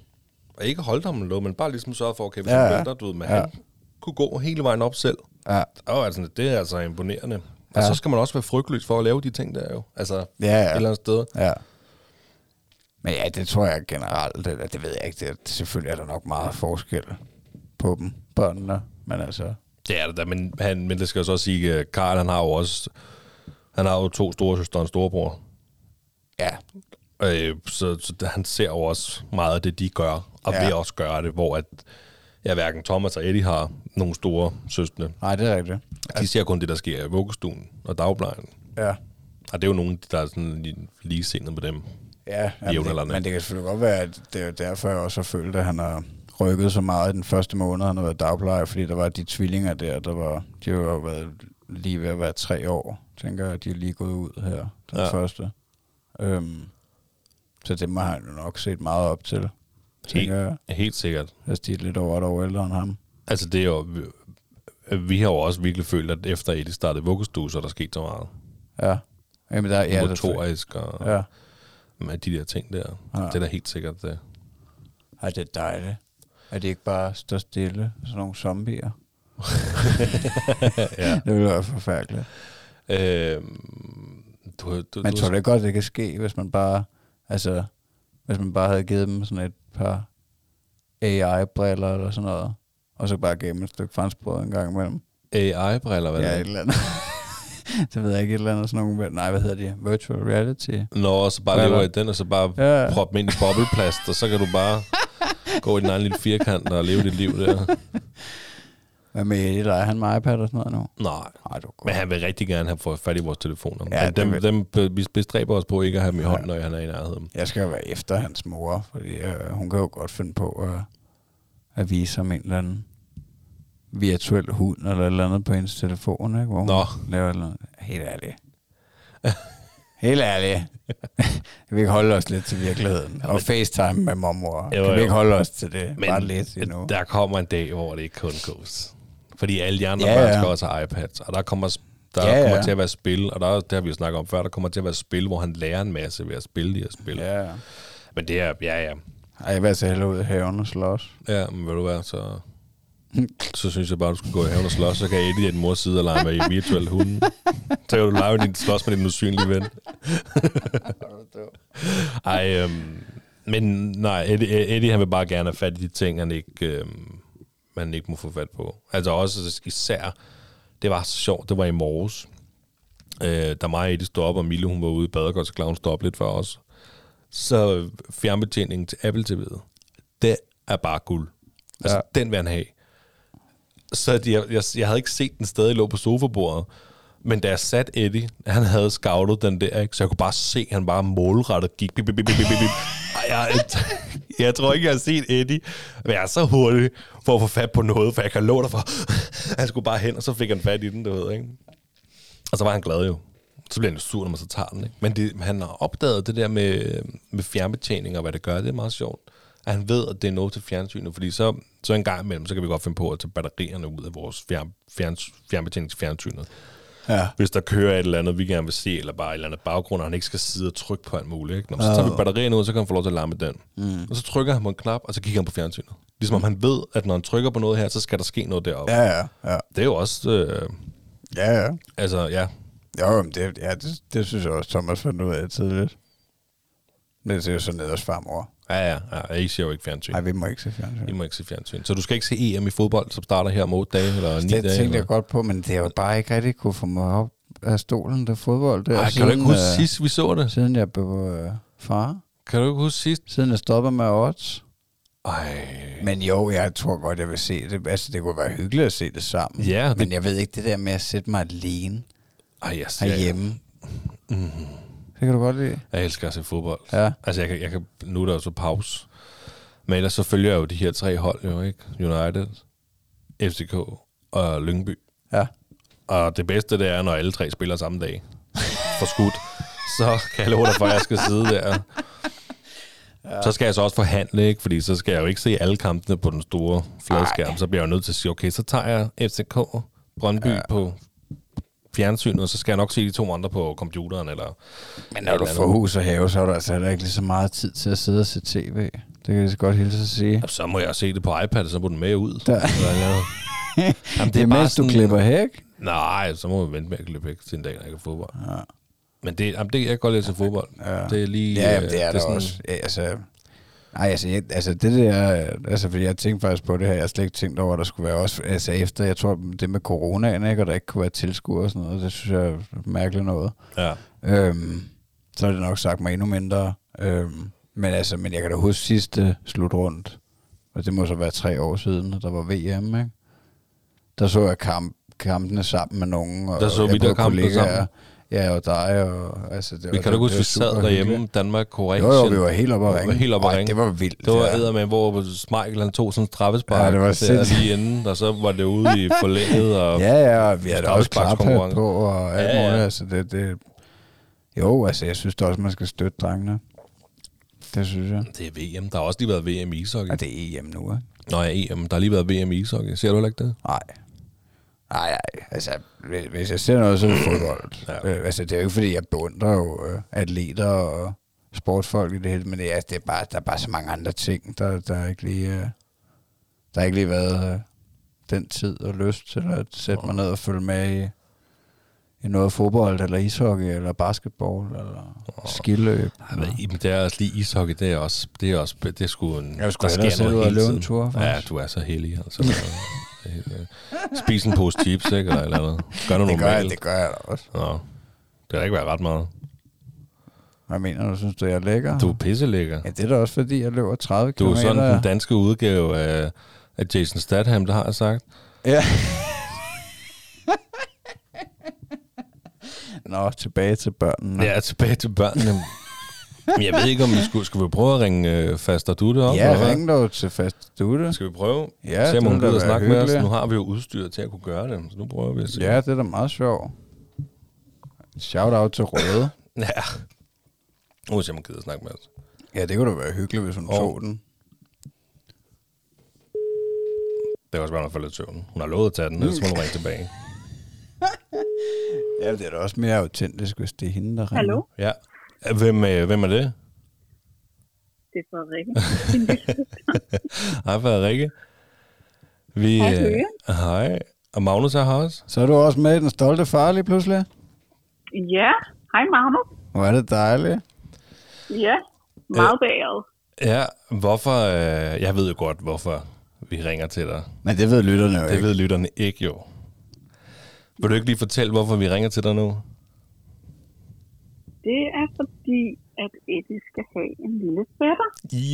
og ikke holdt ham lå, men bare ligesom sørge for, okay, hvis ja, han vælter, du ved, men ja. han kunne gå hele vejen op selv. Ja. Og altså, det er altså imponerende. Og ja. så skal man også være frygtløs for at lave de ting der jo. Altså, ja, ja. et eller andet sted. Ja. Men ja, det tror jeg generelt, det, det ved jeg ikke, det, selvfølgelig er der nok meget forskel på dem, børnene, men altså... Det er det da, men, han, men det skal jeg så også sige, at Karl, han har jo også, han har jo to store søstre og en storebror. Ja. Øh, så, så han ser jo også meget af det, de gør, og ja. vil også gøre det, hvor at ja, hverken Thomas og Eddie har nogle store søstre. Nej, det er rigtigt. De ser kun det, der sker i vuggestuen og dagplejen. Ja. Og det er jo nogen, der er sådan lige senere på dem. Ja, jamen, det, men det kan selvfølgelig godt være, at det er derfor, jeg også har følt, at han har rykket så meget i den første måned, han har været dagplejer, fordi der var de tvillinger der, der var, de har jo været lige ved at være tre år, tænker jeg, de er lige gået ud her, den ja. første. Øhm, så det må han jo nok set meget op til. Helt, jeg, helt sikkert. Altså, de er lidt over et år ældre end ham. Altså, det er jo... Vi har jo også virkelig følt, at efter Eddie startede vuggestue, så er der sket så meget. Ja. Jamen, der, ja, Motorisk og ja. med de der ting der. Ja. Det er da helt sikkert det. Ej, det er dejligt. Er det ikke bare stå stille, sådan nogle zombier? ja. Det ville være forfærdeligt. Øhm, du, du, Men du, tror ikke godt, det kan ske, hvis man bare Altså, hvis man bare havde givet dem sådan et par AI-briller eller sådan noget, og så bare gav dem et stykke franskbrød en gang imellem. AI-briller, hvad ja, det? et eller andet. det ved jeg ikke, et eller andet sådan nogle, nej, hvad hedder de? Virtual reality. Nå, og så bare lever i den, og så bare ja. proppe dem ind i bobleplast, og så kan du bare gå i den anden lille firkant og leve dit liv der. Hvad med Eddie? Leger han med iPad og sådan noget nu? Nej, Nej du men han vil rigtig gerne have fået fat i vores telefoner. Ja, men dem, dem, vi bestræber os på ikke at have dem i hånden, ja. når han er i nærheden. Jeg skal jo være efter hans mor, fordi øh, hun kan jo godt finde på at, at vise ham en eller anden virtuel hund eller et eller andet på hendes telefon, ikke? hvor Nå. hun laver noget. Helt ærligt. Helt ærligt. kan vi ikke holde os lidt til virkeligheden? Ja, og FaceTime med mormor. Jo, kan vi ikke holde os til det? Men Bare lidt endnu. Der kommer en dag, hvor det ikke kun gås. Fordi alle de andre ja, børn skal også have iPads, og der kommer, der ja, kommer ja. til at være spil, og der, det har vi jo snakket om før, der kommer til at være spil, hvor han lærer en masse ved at spille de her spil. Ja. Men det er, ja, ja. Ej, jeg vil altså hellere ud i haven og slås. Ja, men vil du være, så... så synes jeg bare, du skulle gå i haven og slås, så kan Eddie din mors side og lege med i virtuelle hunde. Så kan du lege din slås med din usynlige ven. Ej, øhm, men nej, Eddie, Eddie han vil bare gerne have fat i de ting, han ikke, øhm, man ikke må få fat på. Altså også især, det var så sjovt, det var i morges, øh, da mig og Eddie stod op, og Mille hun var ude i badegård, så hun stod op lidt for os. Så fjernbetjeningen til Apple TV'et, det er bare guld. Altså, ja. den vil han have. Så de, jeg, jeg, jeg havde ikke set den stadig lå på sofabordet. Men da jeg satte Eddie, han havde scoutet den der, ikke? så jeg kunne bare se, at han bare målrettet gik. Bip, bip, bip, bip, bip. Jeg, jeg, jeg tror ikke, jeg har set Eddie være så hurtig for at få fat på noget, for jeg kan love dig for. Han skulle bare hen, og så fik han fat i den, du ved, ikke? Og så var han glad jo. Så bliver han jo sur, når man så tager den, ikke? Men det, han har opdaget det der med, med fjernbetjening og hvad det gør, det er meget sjovt at han ved, at det er noget til fjernsynet, fordi så, så en gang imellem, så kan vi godt finde på at tage batterierne ud af vores fjern, fjern, fjernbetjeningsfjernsynet. Ja. Hvis der kører et eller andet, vi gerne vil se, eller bare et eller andet baggrund, og han ikke skal sidde og trykke på alt muligt. Ikke? Nå, så tager vi batterierne ud, så kan han få lov til at larme den. Mm. Og så trykker han på en knap, og så kigger han på fjernsynet. Ligesom om han ved, at når han trykker på noget her, så skal der ske noget deroppe. Ja, ja, ja. Det er jo også... Øh, ja, ja. Altså, ja. Jo, men det, ja, det, det synes jeg også, Thomas fandt ud af tidligt. Det er jo så nederst farmor. Ja, ja, ja. I ser jo ikke fjernsyn. Nej, vi må ikke se fjernsyn. I må ikke se fjernsyn. Så du skal ikke se EM i fodbold, som starter her om 8 dage eller 9 det dage? Det tænkte jeg godt på, men det er jo bare ikke rigtig kunne få mig op af stolen, der fodbold. Det Ej, kan du ikke huske uh, sidst, vi så det? Siden jeg blev uh, far. Kan du ikke huske sidst? Siden jeg stoppede med odds. Ej. Men jo, jeg tror godt, jeg vil se det. Altså, det kunne være hyggeligt at se det sammen. Ja. Men jeg ved ikke det der med at sætte mig alene Ej, jeg ser, herhjemme. Mm. Det kan du godt lide. Jeg elsker at se fodbold. Ja. Altså, jeg kan, jeg kan, nu er der jo så pause. Men ellers så følger jeg jo de her tre hold jo, ikke? United, FCK og Lyngby. Ja. Og det bedste, det er, når alle tre spiller samme dag. For skudt. så kan jeg love dig for, at jeg skal sidde der. Ja. Så skal jeg så også forhandle, ikke? Fordi så skal jeg jo ikke se alle kampene på den store fladskærm. Så bliver jeg jo nødt til at sige, okay, så tager jeg FCK Brøndby ja. på fjernsynet, og så skal jeg nok se de to andre på computeren. Eller Men når du får hus og have, så er der altså ikke lige så meget tid til at sidde og se tv. Det kan jeg så godt hilse at sige. Så må jeg se det på iPad, så må den med ud. Der. Jamen, det, det er, mest, sådan, du klipper hæk? Nej, så må vi vente med at klippe hæk til en dag, når jeg kan fodbold. Ja. Men det, jamen, det jeg kan godt lide til fodbold. Ja. Det er lige... Ja, jamen, det er det, det sådan, også. Ja, altså, Nej, altså, jeg, altså det der, altså fordi jeg tænkte faktisk på det her, jeg har slet ikke tænkt over, at der skulle være også, altså efter, jeg tror det med coronaen, ikke, og der ikke kunne være tilskuer og sådan noget, det synes jeg er mærkeligt noget. Ja. Øhm, så har det nok sagt mig endnu mindre. Øhm, men altså, men jeg kan da huske sidste slutrundt, og det må så være tre år siden, der var VM, ikke? Der så jeg kamp, kampene sammen med nogen. Og der så vi der kampe sammen. Ja, og dig. Og, altså, det vi kan da huske, vi sad derhjemme, Danmark, Korea. Jo, jo, vi var helt oppe at ringe. Helt oppe ringe. det var vildt. Det var ja. med, hvor Smeichel han tog sådan en straffespark. Ja, det var sindssygt. Lige inden, og så var det ude i forlænget. Og ja, ja, og vi havde også klart på, og alt ja, ja. muligt. Altså, det, det, jo, altså, jeg synes da også, man skal støtte drengene. Det synes jeg. Det er VM. Der har også lige været VM i ishockey. Ja, det er EM nu, ikke? Nå ja, EM. Der har lige været VM i ishockey. Ser du heller ikke det? Nej. Nej, nej, altså, hvis jeg ser noget, så er det fodbold. Ja. Øh, altså, det er jo ikke, fordi jeg beundrer jo øh, atleter og sportsfolk i det hele, men det er, det er bare, der er bare så mange andre ting, der, der er ikke lige, øh, der har ikke lige været øh, den tid og lyst til at sætte mig ned og følge med i, i noget fodbold, eller ishockey, eller basketball, eller oh. skiløb. Ja, men, men det er også lige ishockey, det er også, det er også, det er sgu en, jeg der sker noget hele tiden. En tur, faktisk. ja, du er så heldig, altså. Spis en pose chips, ikke? Eller, eller noget. Gør noget det gør, jeg, det gør jeg da også. Nå. Det kan ikke være ret meget. Hvad mener du? Synes du, jeg er lækker? Du er pisse lækker. Ja, det er da også, fordi jeg løber 30 km. Du er sådan den danske udgave af, af Jason Statham, der har jeg sagt. Ja. Nå, tilbage til børnene. Ja, tilbage til børnene. Men jeg ved ikke, om vi skulle, skulle vi prøve at ringe øh, Faster Dutte op? Ja, ring dog til Faster Dutte. Skal vi prøve? Ja, Se om hun gider snakke hyggeligt. med os. Nu har vi jo udstyr til at kunne gøre det, så nu prøver vi at se. Ja, det er da meget sjovt. Shout out til Røde. ja. Nu se, om hun gider snakke med os. Ja, det kunne da være hyggeligt, hvis hun oh. tog den. Det er også bare, at få lidt søvn. Hun har lovet at tage den, ellers må hun ringe tilbage. ja, det er da også mere autentisk, hvis det er hende, der ringer. Hallo? Ja. Hvem, øh, hvem er det? Det er Frederikke. Hej Frederikke. Vi, Hej, øh, hej. Og Magnus er her også. Så er du også med i den stolte far lige pludselig. Ja, hej Magnus. Hvor er det dejligt. Ja, meget bæret. Ja, hvorfor... Øh, jeg ved jo godt, hvorfor vi ringer til dig. Men det ved lytterne jo Det ikke. ved lytterne ikke jo. Vil du ikke lige fortælle, hvorfor vi ringer til dig nu? Det er fordi, at Eddie skal have en lille fætter.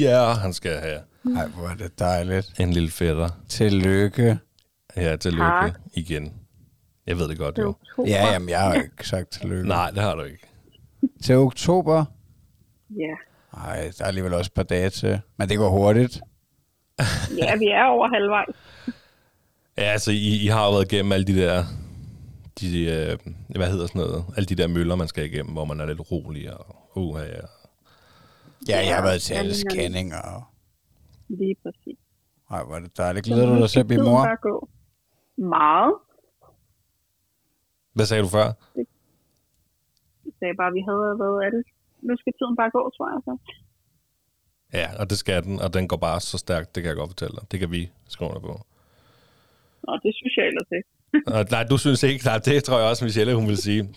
Ja, han skal have Ej, hvor er det dejligt. en lille fætter. Tillykke. Ja, tillykke Tak. igen. Jeg ved det godt, til jo. oktober. Ja, jamen, jeg har jo ikke sagt tillykke. Nej, det har du ikke. Til oktober? Ja. Nej, der er alligevel også et par dage til. Men det går hurtigt. ja, vi er over halvvejs. Ja, altså, I, I har jo været igennem alle de der... De, øh, hvad hedder sådan noget? Alle de der møller, man skal igennem, hvor man er lidt rolig og uha, ja. Ja, jeg har været til Ja, alle scanninger. Og... Lige præcis. Ej, hvor er det dejligt. Glæder du dig til at blive mor? bare gå. Meget. Hvad sagde du før? Jeg sagde bare, at vi havde været alle. Nu skal tiden bare gå, tror jeg. Så. Ja, og det skal den, og den går bare så stærkt, det kan jeg godt fortælle dig. Det kan vi skrive under på. Nå, det synes jeg ellers ikke. Og, nej, du synes ikke, nej, det tror jeg også, Michelle, hun vil sige.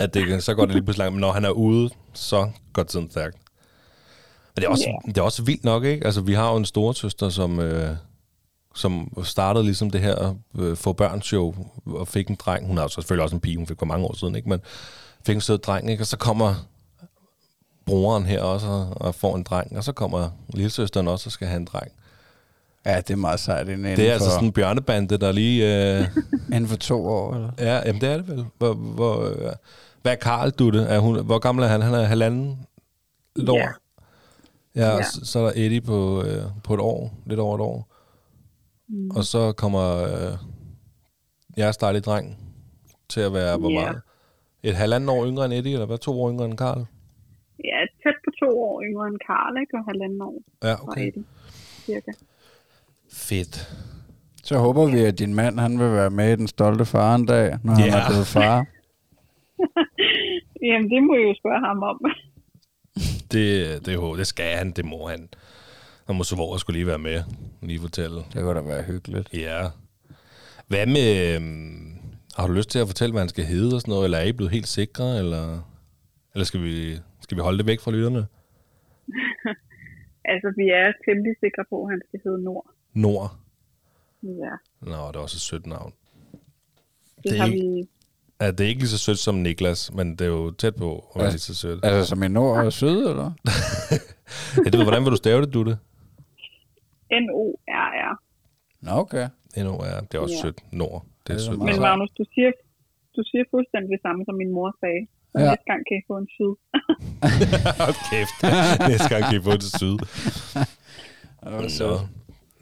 At det, så går det lige pludselig langt, men når han er ude, så går tiden stærkt. Men det er også, Ja. det er også vildt nok, ikke? Altså, vi har jo en storesøster, som, øh, som startede ligesom det her øh, få børn show, og fik en dreng. Hun har selvfølgelig også en pige, hun fik for mange år siden, ikke? Men fik en sød dreng, ikke? Og så kommer broren her også og, og får en dreng, og så kommer lillesøsteren også og skal have en dreng. Ja, det er meget sejt. Inden Det er altså for, sådan en bjørnebande, der lige... Øh, Inden for to år, eller? Ja, jamen det er det vel. Hvor, hvor, øh, hvad er Karl, du det? Er hun, hvor gammel er han? Han er halvanden år. Ja. Ja, og Ja. så, så er der Eddie på, øh, på et år, lidt over et år. Mm. Og så kommer øh, jeres dejlige dreng til at være, hvor Ja. meget? Et halvanden år yngre end Eddie, eller hvad? To år yngre end Karl? Ja, tæt på to år yngre end Karl, ikke? Og halvanden år Ja, fra okay. Eddie, cirka. Fedt. Så håber vi, at din mand han vil være med i den stolte far en dag, når han Ja. er blevet far. Jamen, det må I jo spørge ham om. Det, det, det, det skal han, det må han. Og måske hvor skulle lige være med, lige fortælle. Det kunne da være hyggeligt. Ja. Hvad med... øhm, Har du lyst til at fortælle, hvad han skal hedde og sådan noget? Eller er I blevet helt sikre? Eller, eller skal, vi, skal vi holde det væk fra lytterne? Altså, vi er temmelig sikre på, at han skal hedde Nord. Nord. Ja, Nå, det er også et sødt navn. det, Det er har ikke- vi... Ja, det er ikke lige så sødt som Niklas, men det er jo tæt på at være Ja. lige så sødt. Altså, som i nord og syd, eller? Ja, det ved, hvordan vil du stave det, du det? N-O-R-R. Nå, okay. Er det er også Ja. sødt. Nord. Det er Det er sødt. Men. Magnus, du siger, du siger fuldstændig det samme, som min mor sagde. Så Ja. næste gang kan I få en syd. Hold kæft. Næste gang kan I få det syd. Nå.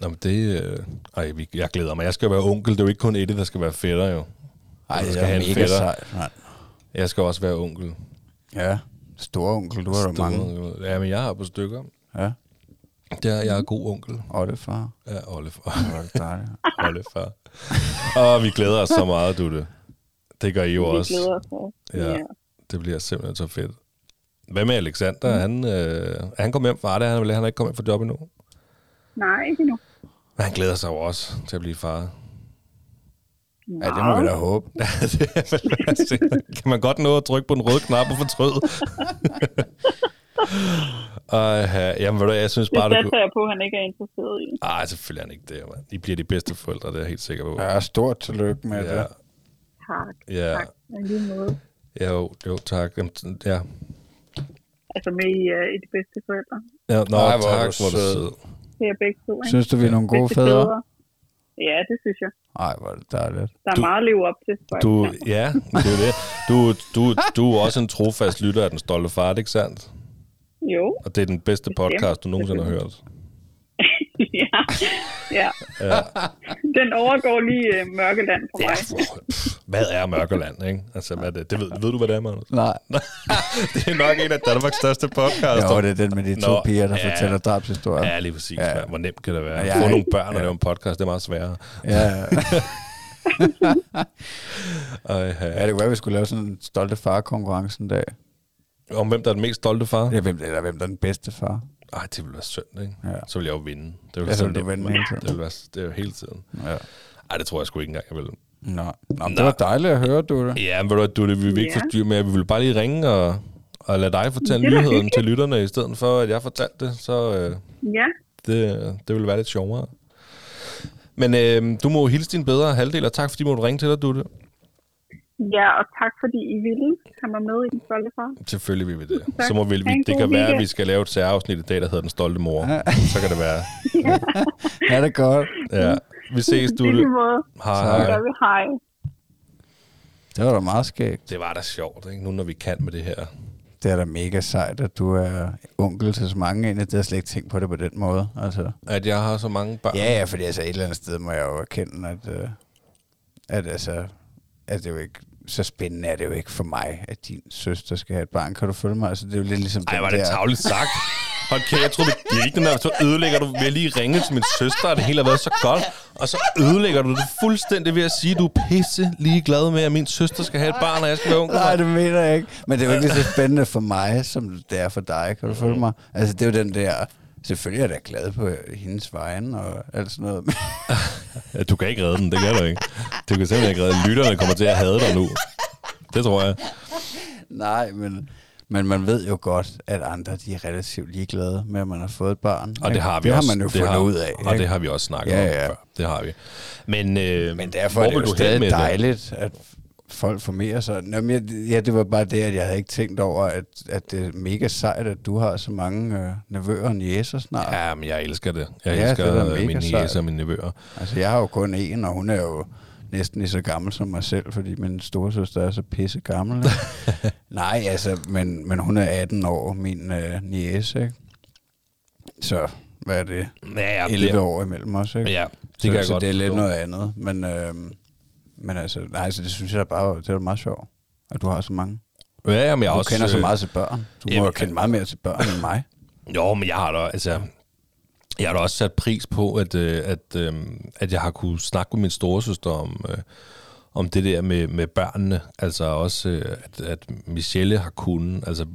Nå, men det... Øh... Ej, vi- jeg glæder mig. Jeg skal være onkel. Det er jo ikke kun Eddie, der skal være fætter, jo. Ej, det skal er have en mega fætter. sejt, mand. Jeg skal også være onkel. Ja, store onkel, du har da mange. Ja, men jeg har på stykker. Ja, Det er, jeg er god onkel. oldefar. Ja, det dejligt. oldefar. Og vi glæder os så meget, du det. Det gør I jo Vi også. glæder os også. Ja. Det bliver simpelthen så fedt. Hvad med Alexander? Mm. Han, øh, han kommet hjem fra det? Han han er ikke kommet hjem fra job endnu. Nej, ikke endnu. Men han glæder sig jo også til at blive far. Ja, det må vi da håbe. Det kan man godt nå at trykke på den røde knap og fortryde? og, uh, jamen, ved du, jeg synes Det bare, du satser kunne... jeg på, at han ikke er interesseret i. Ej, selvfølgelig er han ikke det, mand. I bliver de bedste forældre, det er jeg helt sikker på. Ja, stort tillykke med ja, det. Tak. ja, Tak. I lige måde. ja jo, jo, tak. Jamen, Ja, Altså med i, uh, i de bedste forældre. ja nå, Ej, hvor tak, du hvor du sød. Sød. Det er begge to, ikke? Synes du, vi er nogle gode Bedste fædre? Ja, det synes jeg. Ej, hvor er det dejligt. Der er Du- meget at leve op til. for Du, ja, det er det. Du, du, du er også en trofast lytter af Den Stolte Far, ikke sandt? Jo, Og det er den bedste podcast, du nogensinde har hørt. ja. ja. Ja. Den overgår lige uh, Mørkeland for mig. Pff, Hvad er Mørkeland, ikke? Altså, hvad er det? det ved, ved du, hvad det er, Magnus? Nej. det er nok en af Danmarks største podcaster. Jo, det er den med de to Nå, piger, der ja. fortæller drabshistorier. Ja, lige præcis. Ja. Hvor nemt kan det være? Ja, få nogle børn og ja. lave en podcast, det er meget sværere. Ja, Og, ja, ja. det kunne være, at vi skulle lave sådan en stolte far-konkurrence en dag. Om hvem der er den mest stolte far? Ja, hvem, eller hvem der er den bedste far. Ej, det ville være synd, ikke? Ja. Så ville jeg jo vinde. Det ville Ja, så ville du vinde men hele tiden. Det ville være det er jo hele tiden. Ja. Ej, det tror jeg sgu ikke engang, jeg vil. Nå, Nå, det Nå. var dejligt at høre, du det. Ja, men ved du, du, det vil vi ikke Ja. forstyrre med. Vi vil bare lige ringe og, og lade dig fortælle Det nyheden hyggeligt. til lytterne, i stedet for, at jeg fortalte det. Så øh, Ja, det, det vil være lidt sjovere. Men øh, du må hilse din bedre halvdel, og tak fordi du måtte ringe til dig, Dutte. ja, og tak fordi I ville have mig med i den stolte far. Selvfølgelig vil vi det. Tak. Så må vi, vi det kan være, at vi skal lave et særafsnit i dag, der hedder Den Stolte Mor. Så kan det være. Ja, det er godt. Ja. Vi ses, lige måde. Hej, Så hej. gør vi hej. Det var da meget skægt. Det var da sjovt, ikke? Nu når vi kan med det her. Det er da mega sejt, at du er onkel til så mange egentlig. Det har slet ikke tænkt på det på den måde. Altså. At jeg har så mange børn. Ja, ja, fordi altså et eller andet sted må jeg jo erkende, at, øh, at altså, at det er jo ikke, så spændende er det jo ikke for mig, at din søster skal have et barn. Kan du følge mig? Altså, det er jo lidt ligesom Ej, var det der... tavligt sagt. Hold kæft, jeg troede, det gik den der. Så ødelægger du ved lige ringe til min søster, og det hele har været så godt. Og så ødelægger du det fuldstændig ved at sige, at du er pisse ligeglad med, at min søster skal have et barn, og jeg skal være onkel. Nej, det mener jeg ikke. Men det er jo ikke lige så spændende for mig, som det er for dig. Kan du følge mig? Altså, det er jo den der... Selvfølgelig er jeg da glad på hendes vejen og alt sådan noget. Ja, du kan ikke redde den, det kan du ikke. Du kan simpelthen ikke redde den. Lytterne kommer til at hade dig nu. Det tror jeg. Nej, men, men man ved jo godt, at andre de er relativt ligeglade med, at man har fået et barn. Og det har vi det også. har man jo det fundet har, ud af. Og ikke? det har vi også snakket Ja, om ja. før. Det har vi. Men, øh, Men derfor er det jo stadig med det? dejligt, at folk formerer sig. Nå, men jeg, ja, det var bare det, at jeg havde ikke tænkt over, at, at det er mega sejt, at du har så mange øh, nevøer og niæser snart. Ja. Men jeg elsker det. Jeg Ja, elsker det mine jæser og mine nevøer. Altså, jeg har jo kun en, og hun er jo næsten lige så gammel som mig selv, fordi min storesøster er så pisse gammel. Nej, altså, men, men hun er 18 år, min øh, niæse, ikke? Så, hvad er det? Ja, ja, 11 det, år imellem os, ikke? ja, det så, kan jeg så godt det er lidt forstå. noget andet. Men, øh, men altså, nej, så det synes jeg bare, det er meget sjovt, at du har så mange. Ja, ja, men jeg Du også, kender så øh, meget til børn. Du må jamen, jo kende meget mere til børn end mig. Jo, men jeg har da, altså, jeg har da også sat pris på, at, øh, at, øh, at jeg har kunne snakke med min storesøster om, øh, om det der med, med børnene. Altså også, øh, at, at Michelle har kunnet, altså,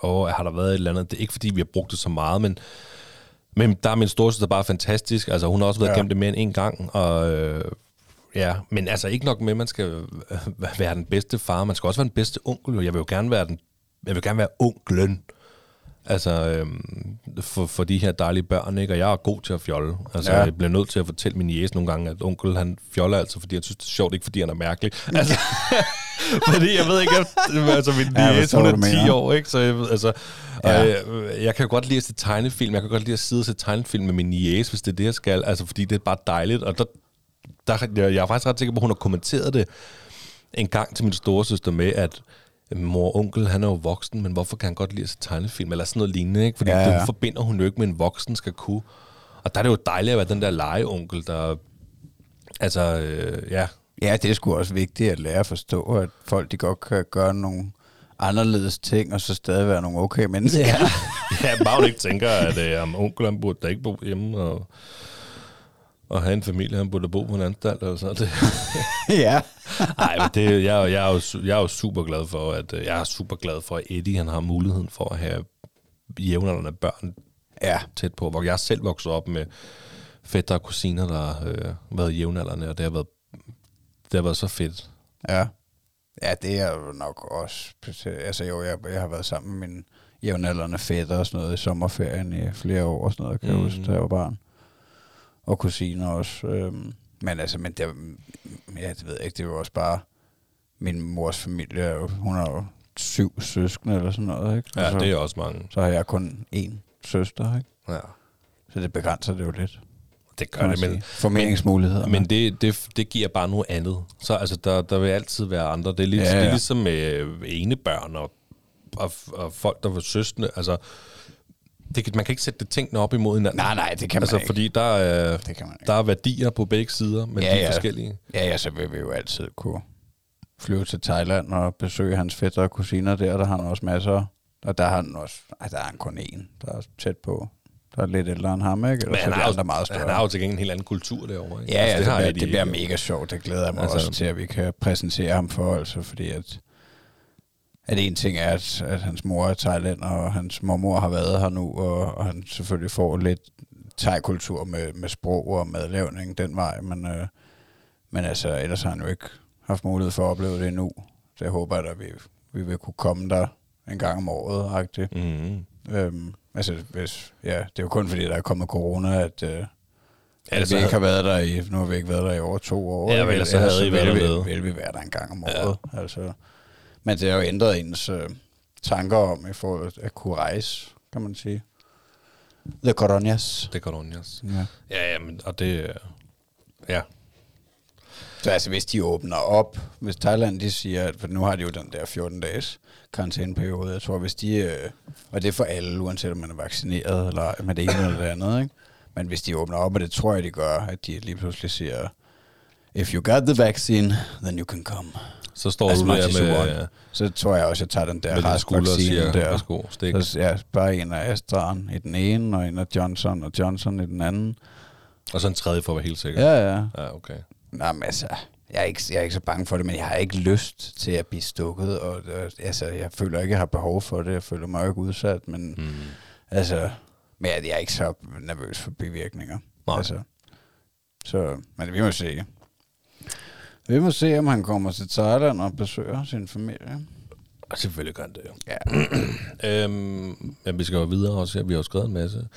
og har der været et eller andet, det er ikke fordi, vi har brugt det så meget, men, men der er min storesøster bare fantastisk. Altså, hun har også været Ja. gennem det mere end en gang, og øh, ja, men altså ikke nok med, at man skal være den bedste far, man skal også være den bedste onkel. Jeg vil jo gerne være den, jeg vil gerne være onklen. Altså, øhm, for, for de her dejlige børn, ikke? Og jeg er god til at fjolle. Altså, Ja. jeg bliver nødt til at fortælle min jæs nogle gange, at onkel, han fjoller altså, fordi han synes, det er sjovt, ikke fordi han er mærkelig. Altså, fordi jeg ved ikke, at, altså min Ja, jæs, hun er 10 mener. år, ikke? Så jeg, altså, Ja. og, jeg, jeg kan godt lide at se tegnefilm, jeg kan godt lide at sidde og se tegnefilm med min jæs, hvis det er det, jeg skal. Altså, fordi det er bare dejligt, og der, der, jeg, jeg er faktisk ret sikker på, at hun har kommenteret det en gang til min storesøster med, at mor og onkel, han er jo voksen, men hvorfor kan han godt lide at se tegnefilm? Eller sådan noget lignende, ikke? Fordi Ja, ja, det forbinder hun jo ikke med en voksen skal kunne. Og der er det jo dejligt at være den der legeonkel, der... Altså, øh, ja. Ja, det er sgu også vigtigt at lære at forstå, at folk de godt kan gøre nogle anderledes ting, og så stadig være nogle okay mennesker. Ja. ja, bare ikke tænker, at øh, om onkel, han burde da ikke bo hjemme, og, og have en familie, han burde bo på en anstalt, eller sådan det. ja. Nej, men det, jeg, jeg, er jo, jeg er jo super glad for, at øh, jeg er super glad for, at Eddie han har muligheden for at have jævnaldrende børn ja. tæt på. Hvor jeg selv vokset op med fætter og kusiner, der har øh, været jævnaldrende, og det har været, det har været så fedt. Ja. Ja, det er jo nok også... Altså jo, jeg, jeg har været sammen med min jævnaldrende fætter og sådan noget i sommerferien i flere år og sådan noget, kan mm. jeg huske, da jeg var barn. Og kusiner også. Øhm, men altså, men det, ja, det ved jeg ikke, det er jo også bare... Min mors familie, er jo, hun har jo syv søskende eller sådan noget, ikke? Ja, Og så, det er også mange. så har jeg kun én søster, ikke? Ja. Så det begrænser det jo lidt. Det gør det, men. Formeringsmuligheder. men det, det, det giver bare noget andet. Så altså, der, der vil altid være andre. Det er, lidt, Ja, ja, det er ligesom med øh, enebørn og, og, og folk, der var søskende. Altså, det, man kan ikke sætte det tingene op imod hinanden. Nej, nej, det kan man altså, ikke. fordi der er, Det kan man ikke. der er værdier på begge sider, men Ja, de er ja. forskellige. Ja, ja, så vil vi jo altid kunne flyve til Thailand og besøge hans fætter og kusiner der. Der har han også masser. Og der har han også... Ej, der er han kun én, der er tæt på. Der er lidt ældre end ham, ikke? Men så han er har, andre meget større. han har jo til gengæld en helt anden kultur derovre. Ikke? Ja, ja, det, har det, Eddie det bliver mega sjovt. Det glæder jeg mig altså, Altså- også til, at vi kan præsentere ham for, altså, fordi at, at en ting er, at, at hans mor er Thailand, og hans mormor har været her nu, og, og han selvfølgelig får lidt thai-kultur med, med sprog og madlavning den vej, men, øh, men altså, ellers har han jo ikke haft mulighed for at opleve det endnu. Så jeg håber, at vi, vi vil kunne komme der en gang om året, agtigt. Mm. Øhm, altså, hvis, ja, det er jo kun fordi, der er kommet corona, at, øh, at vi ikke har været der i, nu har vi ikke været der i over to år. Ja, men ellers så havde I været vil, vi, dernede. vil vi være der en gang om året. Ja. Altså, men det har jo ændret ens øh, tanker om, i forhold til at kunne rejse, kan man sige. The kan Ronjas. Ja. Ja, ja, men, og det... øh, Ja, Så altså, hvis de åbner op, hvis Thailand de siger, at for nu har de jo den der 14-dages karantæneperiode, jeg tror, hvis de, øh, og det er for alle, uanset om man er vaccineret eller med det ene eller det andet, ikke? men hvis de åbner op, og det tror jeg, de gør, at de lige pludselig siger, if you got the vaccine, then you can come. så står As du der med, want. Så tror jeg også, jeg tager den der og siger, der. værsgo, stik. Så ja, bare en af Astra'en i den ene, og en af Johnson og Johnson i den anden. Og så en tredje for at være helt sikker. Ja, ja. Ja, okay. Nå, men altså, jeg er, ikke, jeg er ikke så bange for det, men jeg har ikke lyst til at blive stukket, og øh, altså, jeg føler ikke, jeg har behov for det, jeg føler mig ikke udsat, men Mm. altså, men jeg, jeg er ikke så nervøs for bivirkninger. Nej. Altså, så, men vi må se. Vi må se, om han kommer til Thailand og besøger sin familie. Og selvfølgelig gør han det jo. Ja, Øhm, men vi skal jo videre også. Ja, vi har jo skrevet en masse.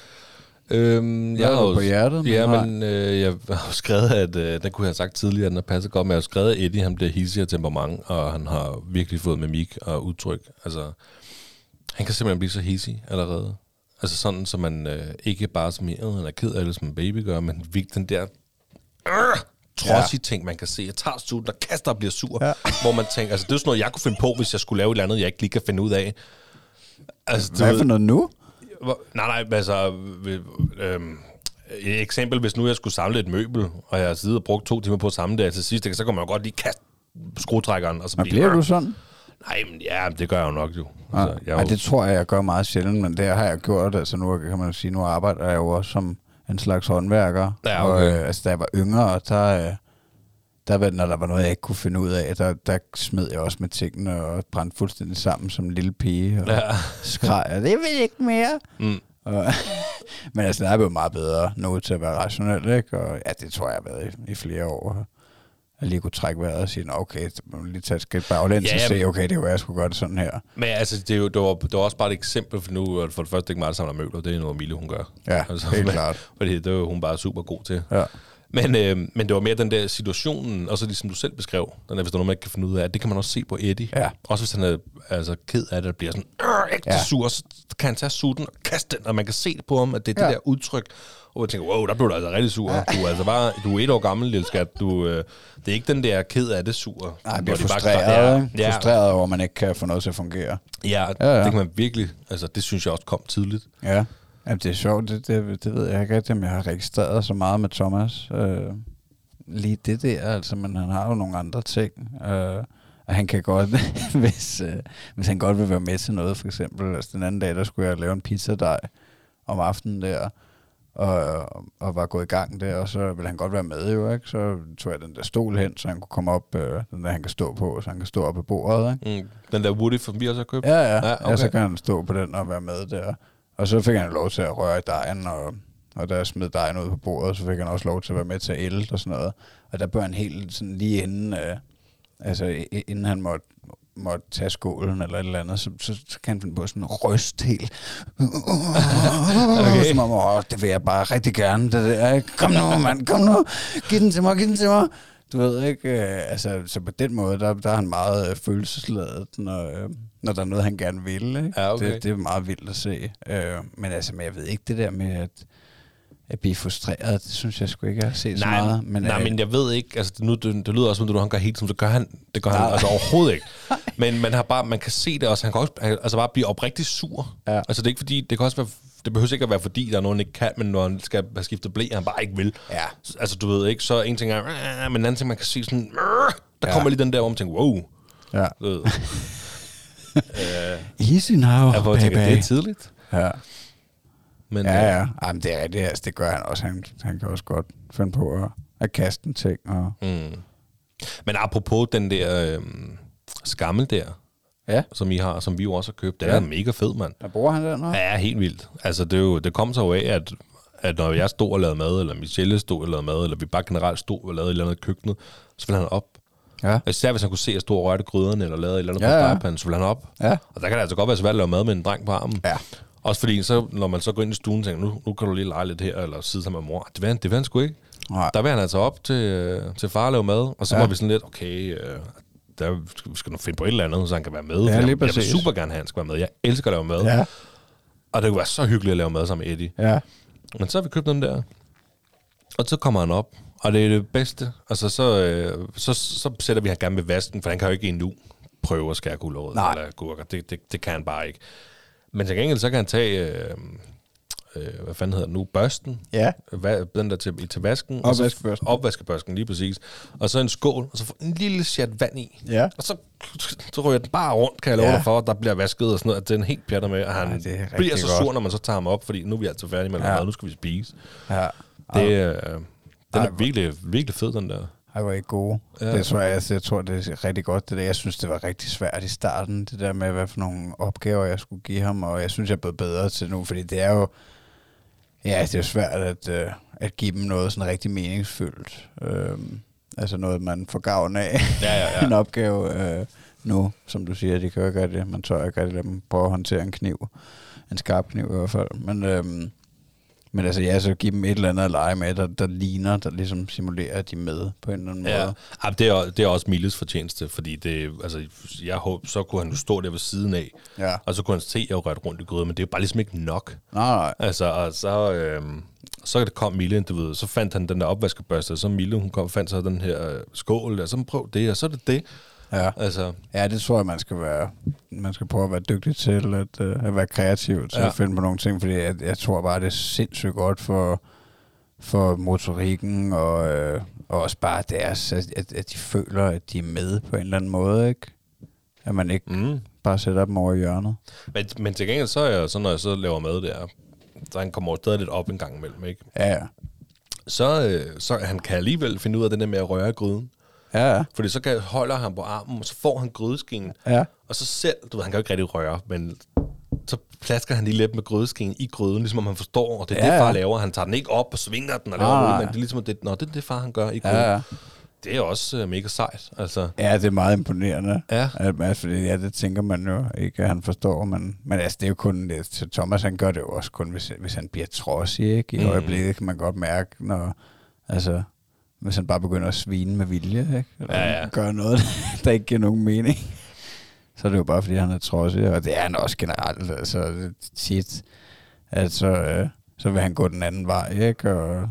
Øhm, jeg har jo på hjertet. Ja, Nej. men øh, jeg har jo skrevet, at øh, den kunne jeg have sagt tidligere, den har passet godt, men jeg har jo skrevet, at Eddie han bliver hissig af temperament, og han har virkelig fået mimik og udtryk. Altså, han kan simpelthen blive så hissig allerede. Altså sådan, så man øh, ikke bare som jeg, han er ked af det, som en baby gør, men virkelig den der øh, trodsige ja. ting, man kan se. Jeg tager stuen, der kaster og bliver sur, Ja. ja. hvor man tænker, altså det er sådan noget, jeg kunne finde på, hvis jeg skulle lave et eller andet, jeg ikke lige kan finde ud af. Altså, Hvad for noget nu? Nej, nej, altså... Øh, øh, et eksempel, hvis nu jeg skulle samle et møbel, og jeg har siddet og brugt to timer på at samle det, og til sidst, så kan man jo godt lige kaste skruetrækkeren, og så Og bliver du sådan? Nej, men ja, det gør jeg jo nok jo. Ja. Altså, jeg er Ej, jo det tror jeg, jeg gør meget sjældent, men det har jeg gjort. Altså nu kan man sige, nu arbejder jeg jo også som en slags håndværker. Ja, Og okay. øh, altså, da jeg var yngre, der, øh, der var, når der var noget, jeg ikke kunne finde ud af, der, der smed jeg også med tingene og brændte fuldstændig sammen som en lille pige. Og Ja. skreg, jeg, det vil ikke mere. Mm. Og, men altså, der er blevet meget bedre nu til at være rationel, ikke? Og ja, det tror jeg har været i, i flere år. At lige kunne trække vejret og sige, "Nå, okay, så må man lige tage et skridt baglæns Ja, og se, okay, det var jeg skulle gøre det sådan her. Men altså, det, er jo, det, var, det var også bare et eksempel, for nu det for det første ikke mig, der samler møbler. Det er noget, Mille, hun gør. Ja, helt men, klart. Fordi det er jo hun bare super god til. Ja. Men, øh, men det var mere den der situationen, og så ligesom du selv beskrev, den der, hvis der er noget, man ikke kan finde ud af, det kan man også se på Eddie. Ja. Også hvis han er altså, ked af det, og bliver sådan ægte Ja. sur, så kan han tage sutten og kaste den, og man kan se det på ham, at det er Ja. det der udtryk, hvor jeg tænker, wow, der blev du altså rigtig sur. Ja. Du er altså bare, du er et år gammel, lille skat. Du, øh, det er ikke den der ked af det sur. Nej, jeg bliver de bare- frustreret, ja, ja, frustreret over, at man ikke kan få noget til at fungere. ja, Ja, ja, ja. det kan man virkelig, altså det synes jeg også kom tidligt. Ja. Jamen, det er sjovt, det, det, det ved jeg ikke om jeg har registreret så meget med Thomas. Øh, lige det der, altså, men han har jo nogle andre ting. Øh, og han kan godt, hvis, øh, hvis han godt vil være med til noget, for eksempel. Altså, den anden dag, der skulle jeg lave en pizzadej om aftenen der, og, og var gået i gang der, og så ville han godt være med jo, ikke? Så tog jeg den der stol hen, så han kunne komme op, øh, den der han kan stå på, så han kan stå op på bordet, ikke? Mm. Den der Woody, som vi også har købt. Ja, ja. Ja, okay. ja, så kan han stå på den og være med der. Og så fik han lov til at røre i dejen, og, og da jeg smed dejen ud på bordet, så fik han også lov til at være med til at ælde og sådan noget. Og der bør han helt sådan lige inden, øh, altså inden han måtte, måtte tage skålen eller et eller andet, så, så, så kan han finde på sådan en røst helt. okay. Som om, åh, det vil jeg bare rigtig gerne, det der. Kom nu, mand, kom nu. Giv den til mig, giv den til mig. Du ved ikke, øh, altså, så på den måde, der, der er han meget øh, følelsesladet, når, øh, når der er noget, han gerne vil. Ikke? Ja, okay. det, det er meget vildt at se. Øh, men altså, men jeg ved ikke det der med at, at blive frustreret, det synes jeg sgu ikke, jeg har set så Nej, meget. Men, nej, øh, men jeg ved ikke, altså nu, det, det lyder også, som du han gør helt som det gør han, det gør han Nej. altså overhovedet ikke. Men man har bare, man kan se det også, han kan også han, altså bare blive oprigtigt sur. Ja. Altså det er ikke fordi, det kan også være, det behøver ikke at være fordi, der er nogen, ikke kan, men når han skal have skiftet blæ, han bare ikke vil. Ja. Altså du ved ikke, så en ting er, men en anden ting, man kan se sådan, der Ja. kommer lige den der, hvor man tænker, wow. ja. Du ved. Easy now, Jeg baby. det er tidligt. Ja. Men, Ja, øh, ja. Jamen, det er rigtigt. Altså, det gør han også. Han, han kan også godt finde på at, at kaste en ting. Og, Mm. Men apropos den der øh, skammel der, Ja. som I har, som vi jo også har købt. Den Ja. er mega fed, mand. Der bruger han den nu? Ja, helt vildt. Altså, det, er jo, det kom så jo af, at, at når jeg stod og lavede mad, eller Michelle stod og lavede mad, eller vi bare generelt stod og lavede et eller andet i køkkenet, så ville han op. Ja. Især hvis han kunne se, at jeg stod og rørte gryderne, eller lavede et eller andet Ja, på stegepanden, så ville han op. Ja. Og der kan det altså godt være svært at lave mad med en dreng på armen. Ja. Også fordi, så, når man så går ind i stuen og tænker, nu, nu kan du lige lege lidt her, eller sidde sammen med mor. Det vil han, det vil han sgu ikke. Nej. Der vil han altså op til, øh, til far og lave mad, og så ja. var vi sådan lidt, okay, øh, der skal, nu finde på et eller andet, så han kan være med. Ja, jeg, jeg vil super gerne have, at han skal være med. Jeg elsker at lave mad. Ja. Og det kunne være så hyggeligt at lave mad sammen med Eddie. Ja. Men så har vi købt den der. Og så kommer han op. Og det er det bedste. Altså, så, øh, så, så sætter vi ham gerne ved vasken, for han kan jo ikke endnu prøve at skære gulerødder Nej. eller gurker. Det, det, det kan han bare ikke. Men til gengæld, så kan han tage, øh, øh, hvad fanden hedder det nu, børsten, Ja. Hva, den der til, til vasken. Opvaskebørsten. Opvaskebørsten, lige præcis. Og så en skål, og så en lille chat vand i. Ja. Og så, så ryger den bare rundt, kan jeg love Ja. dig for, at der bliver vasket og sådan noget. at Den helt pjatter med, og han Ej, er bliver så godt. sur, når man så tager ham op, fordi nu er vi altså færdige med Ja. mad, nu skal vi spise. Ja. Det, øh, den Ej, er virkelig, virkelig fed, den der. Ej, var ikke gode. Ja. Det tror jeg, altså, jeg tror, det er rigtig godt. Det der. Jeg synes, det var rigtig svært i starten, det der med, hvad for nogle opgaver, jeg skulle give ham, og jeg synes, jeg er blevet bedre til nu, fordi det er jo, ja, det er jo svært at, øh, at give dem noget sådan rigtig meningsfyldt. Øhm, altså noget, man får gavn af. Ja, ja, ja. en opgave øh, nu, som du siger, de kan jo ikke rigtig, man tør ikke rigtig lade dem prøve at håndtere en kniv. En skarp kniv i hvert fald. Men, øhm, men altså, ja, så give dem et eller andet at lege med, der, der ligner, der ligesom simulerer, at de er med på en eller anden Ja, måde. ja det, er, det er også Milles fortjeneste, fordi det, altså, jeg håber, så kunne han jo stå der ved siden af, Ja. og så kunne han se, at jeg ret rundt i gryden, men det er jo bare ligesom ikke nok. Nej, nej. Altså, og så, øhm, så det kom Mille, du ved, så fandt han den der opvaskebørste, og så Mille, hun kom fandt så den her øh, skål, og så prøv det, og så er det det. Ja. Altså, ja, det tror jeg, man skal være. Man skal prøve at være dygtig til at, uh, at være kreativ til ja. At finde på nogle ting, fordi jeg, jeg tror bare, det er sindssygt godt for, for motorikken, og, øh, og også bare deres, at, at, de føler, at de er med på en eller anden måde, ikke? At man ikke mm. bare sætter dem over i hjørnet. men, men til gengæld, så er jeg, så når jeg så laver mad der, så han kommer stadig lidt op en gang imellem, ikke? Ja, ja. Så, øh, så han kan alligevel finde ud af det der med at røre gryden. Ja, ja. Fordi så kan, holder han på armen, og så får han grydeskingen. Ja. Og så selv, du ved, han kan jo ikke rigtig røre, men så plasker han lige lidt med grydeskingen i gryden, ligesom om han forstår, og det er Ja, det, far ja. laver. Han tager den ikke op og svinger den og laver Nej, noget, men det er ligesom, det, nå, det er det, far han gør i gryden. Ja, ja. Det er også uh, mega sejt, altså. Ja, det er meget imponerende. Ja. Altså, fordi, ja, det tænker man jo ikke, at han forstår. Men, men altså, det er jo kun... Det, så Thomas, han gør det jo også kun, hvis, hvis han bliver trodsig, ikke? I. Mm. øjeblikket kan man godt mærke, når... Altså, hvis han bare begynder at svine med vilje, ikke? Eller Ja, ja. gøre noget, der ikke giver nogen mening. Så er det jo bare, fordi han er trodsig, og det er han også generelt. Altså, tit, altså, øh, så vil han gå den anden vej, ikke? Og,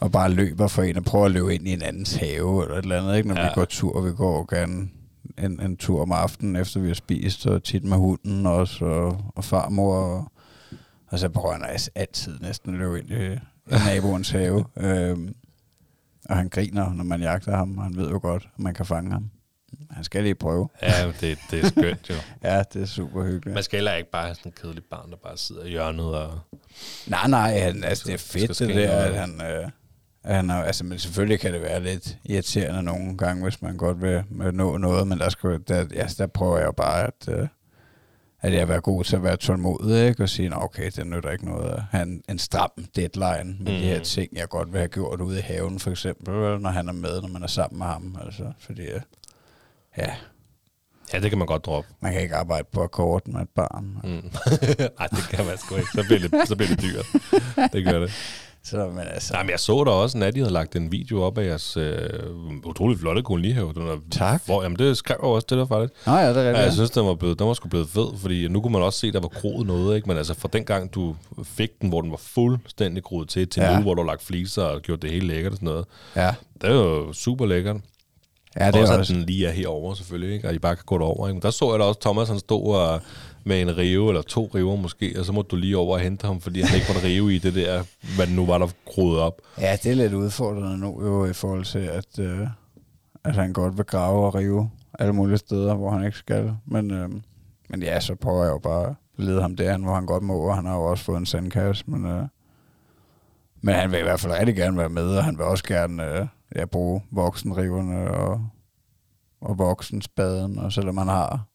og bare løber for en og prøver at løbe ind i en andens have eller et eller andet, ikke? Når ja. vi går tur, vi går gerne en, en tur om aftenen, efter vi har spist, og tit med hunden også, og, og farmor, og, og så prøver han altså altid næsten at løbe ind i, i naboens have. Øhm, og han griner, når man jagter ham, og han ved jo godt, at man kan fange ham. Han skal lige prøve. Ja, det, det er skønt jo. Ja, det er super hyggeligt. Man skal heller ikke bare have sådan en kedelig barn, der bare sidder i hjørnet og... Nej, nej, han, altså, det er fedt det der, at han, øh, at han er, altså, men selvfølgelig kan det være lidt irriterende nogle gange, hvis man godt vil, vil nå noget, men der, skal, der, altså, der prøver jeg jo bare, at, øh, at jeg er god til at være tålmodig, ikke? og sige, "Nå, okay, det nytter ikke noget at have en, en stram deadline med mm. de her Mhm. ting, jeg godt vil have gjort ude i haven, for eksempel, når han er med, når man er sammen med ham, altså, fordi, øh, ja, Ja, det kan man godt droppe. man kan ikke arbejde på akkord med et barn. Mm. Nej, det kan man sgu ikke. Så bliver det, så bliver det dyrt. Det gør det. Så, men altså, Nej, men jeg så der også, at I havde lagt en video op af jeres øh, utroligt flotte kolonihave. Den er, Tak. Hvor, jamen, det skrev jeg også til dig faktisk. Nå ja, det er Ja, rigtigt. jeg synes, den var, blevet, den var sgu blevet fed, fordi nu kunne man også se, at der var groet noget, ikke? Men altså fra den gang, du fik den, hvor den var fuldstændig groet til, til Ja. ja. nu, hvor du har lagt fliser og gjort det hele lækkert og sådan noget. ja. Det er jo super lækkert. ja, det det også, er at den lige er herovre selvfølgelig, ikke? og I bare kan gå derover. Ikke? Men der så jeg da også, Thomas han stod og, med en rive, eller to river måske, og så måtte du lige over og hente ham, fordi han ikke måtte rive i det der, hvad nu var, der groet op. Ja, det er lidt udfordrende nu jo i forhold til, at, øh, at han godt vil grave og rive alle mulige steder, hvor han ikke skal. Men, øh, men ja, så prøver jeg jo bare at lede ham derhen, hvor han godt må, og han har jo også fået en sandkasse. Men, øh, men han vil i hvert fald rigtig gerne være med, og han vil også gerne øh, ja, bruge voksenriverne og, og voksenspaden, og selvom man har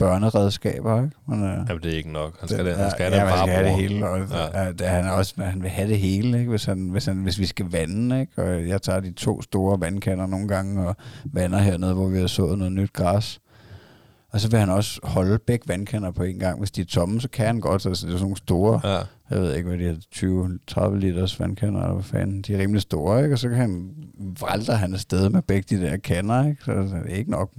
børneredskaber, ikke? Men, øh, Jamen, det er ikke nok. Han skal, det, han skal ja, have en skal have det hele, og Ja. ja. det, han, er også, han vil have det hele, ikke? Hvis, han, hvis, han, hvis vi skal vande, ikke? og jeg tager de to store vandkander nogle gange, og vander hernede, hvor vi har sået noget nyt græs, og så vil han også holde begge vandkander på en gang. Hvis de er tomme, så kan han godt, altså det er sådan nogle store, Ja. Jeg ved ikke, hvad de er, 20-30 liters vandkander, eller hvad fanden, de er rimelig store, ikke? og så kan han, vralter han afsted med begge de der kander, ikke? så det er ikke nok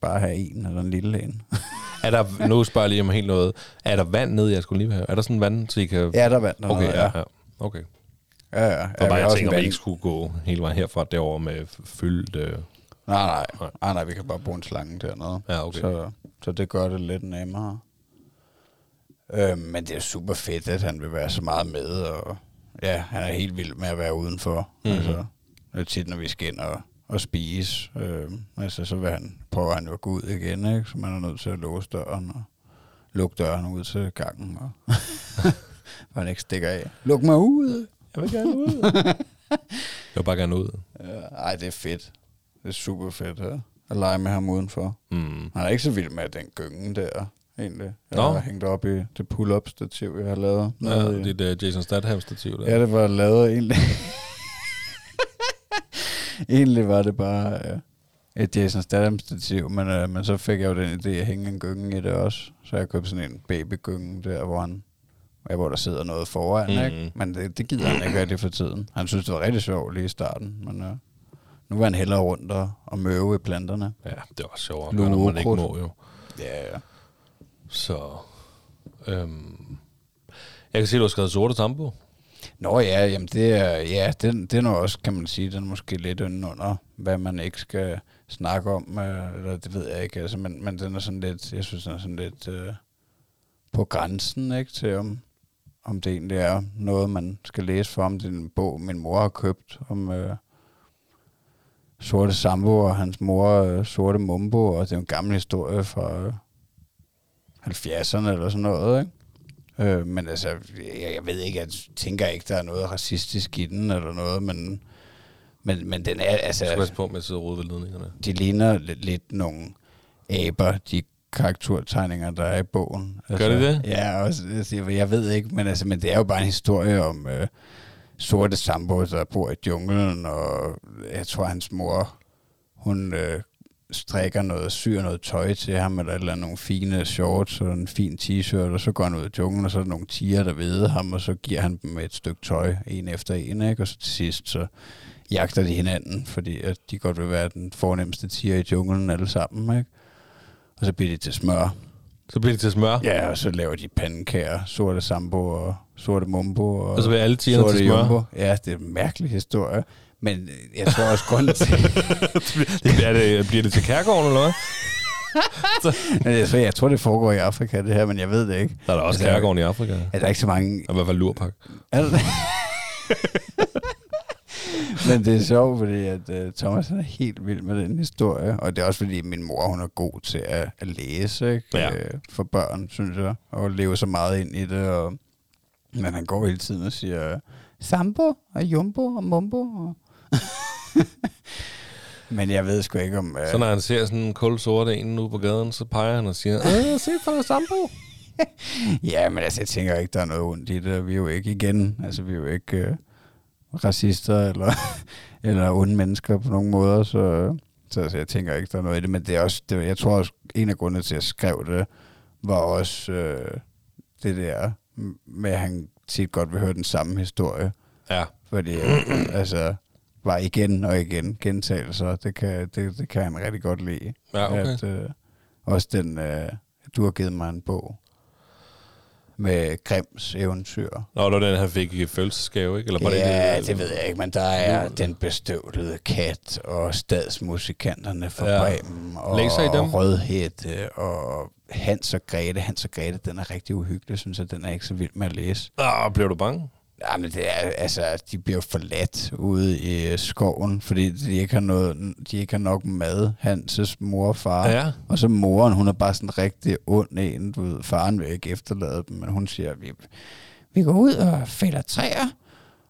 bare at have en eller en lille en. Er der, nu spørger jeg lige om helt noget. Er der vand nede, jeg skulle lige have? Er der sådan vand, så I kan... Ja, der er vand. Okay, dernede, ja, ja. Okay. ja, ja. ja For bare jeg tænker, at vi ikke skulle gå hele vejen herfra derover med fyldt... Øh, Nej, nej. Nej. Nej, nej, vi kan bare bruge en slange dernede. Ja, okay. Så, så det gør det lidt nemmere. Øhm, men det er super fedt, at han vil være så meget med, og ja, han er helt vild med at være udenfor. Mm-hmm. Altså, tit, når vi skal ind og, og spise, øhm, altså, så vil han, prøver han jo at gå ud igen, ikke? så man er nødt til at låse døren og lukke døren ud til gangen, og for han ikke stikker af. Luk mig ud! jeg vil gerne ud. jeg vil bare gerne ud. Ja, ej, det er fedt. Det er super fedt ja, at lege med ham udenfor. Mm. Han er ikke så vild med den gyngen der, egentlig. Jeg Nå. har hængt op i det pull-up stativ, jeg har lavet. Ja, i- det er Jason Statham-stativ der. ja, det var lavet egentlig. egentlig var det bare øh, et Jason Statham stativ, men, øh, men så fik jeg jo den idé at hænge en gynge i det også. Så jeg købte sådan en babygynge der, hvor han ja, hvor der sidder noget foran, mm. ikke? Men det, det gider han ikke rigtig for tiden. Han synes, det var rigtig sjovt lige i starten, men øh, nu var han hellere rundt og, og møve i planterne. Ja, det var sjovt, når man ikke må jo. Ja, ja. Så... Øhm, jeg kan se, du har skrevet sorte tambo. Nå ja, jamen det er, ja, den, den er også, kan man sige, den er måske lidt under, hvad man ikke skal snakke om, øh, eller det ved jeg ikke, altså, men, men den er sådan lidt, jeg synes, den er sådan lidt øh, på grænsen, ikke, til om, om det egentlig er noget, man skal læse for, om det er en bog, min mor har købt, om øh, Sorte Sambo og hans mor, øh, Sorte Mumbo, og det er en gammel historie fra øh, 70'erne eller sådan noget, ikke? Øh, men altså, jeg, jeg ved ikke, jeg tænker ikke, der er noget racistisk i den eller noget, men, men, men den er, altså, Jeg skal passe på med at sidde og rode ved ledningerne. de ligner lidt, lidt nogle aber, de karaktertegninger, der er i bogen. Altså, Gør de det? Ja, også, altså, jeg, jeg ved ikke, men, altså, men det er jo bare en historie om øh, sorte sambo, der bor i junglen, og jeg tror, hans mor, hun øh, strikker noget, syr noget tøj til ham, eller, eller nogle fine shorts og en fin t-shirt, og så går han ud i junglen, og så er der nogle tiger, der ved ham, og så giver han dem et stykke tøj, en efter en, ikke? og så til sidst, så jagter de hinanden, fordi at de godt vil være den fornemmeste tiger i junglen alle sammen, ikke? Og så bliver de til smør. Så bliver det til smør, Ja, og så laver de pandekager, sorte sambo og sorte mumbo. Og, og så bliver alle tigerne til smør. jumbo. Ja, det er en mærkelig historie. Men øh, jeg tror også grunden til, det bliver, det, bliver det til kærgården, eller hvad? Men jeg, tror, jeg tror, det foregår i Afrika, det her, men jeg ved det ikke. Der er der også Altså, kærgården i Afrika. Er der ikke så mange... I hvert fald lurpak. Er der det? men det er sjovt, fordi at, uh, Thomas er helt vild med den historie, og det er også fordi, min mor hun er god til at, at læse ikke? Ja. Øh, for børn, synes jeg, og leve så meget ind i det. Og, men han går hele tiden og siger, Sambo og Jumbo og Mumbo. Og men jeg ved sgu ikke om... Uh, Så når han ser sådan en kold sorte en ude på gaden, så peger han og siger, øh, se for dig sambo. Ja, men altså, jeg tænker ikke, der er noget ondt i det. Vi er jo ikke igen, altså vi er jo ikke øh, racister eller, eller onde mennesker på nogen måder, så, så altså, jeg tænker ikke, der er noget i det. Men det er også, det, jeg tror også, en af grundene til, at jeg skrev det, var også øh, det der med, at han tit godt vil høre den samme historie. Ja, Fordi øh, altså, var igen og igen gentagelser, det kan, det, det kan han rigtig godt lide. ja okay. At, øh, også den, øh, du har givet mig en bog med Grims eventyr. Nå, det var den, han fik i fødselsgave, ikke? Eller var ja, det, det ved jeg ikke, men der er den bestøvlede kat og stadsmusikanterne fra Ja. Bremen og, I dem? og Rødhætte og Hans og Grete. Hans og Grete, den er rigtig uhyggelig, synes jeg. Den er ikke så vild med at læse. Ah, blev du bange? Ja, men det er, altså, de bliver forladt ude i øh, skoven, fordi de ikke har, noget, de ikke har nok mad, Hanses mor og far. Ja. Og så moren, hun er bare sådan en rigtig ond en, du ved, faren vil ikke efterlade dem, men hun siger, vi, vi går ud og fælder træer,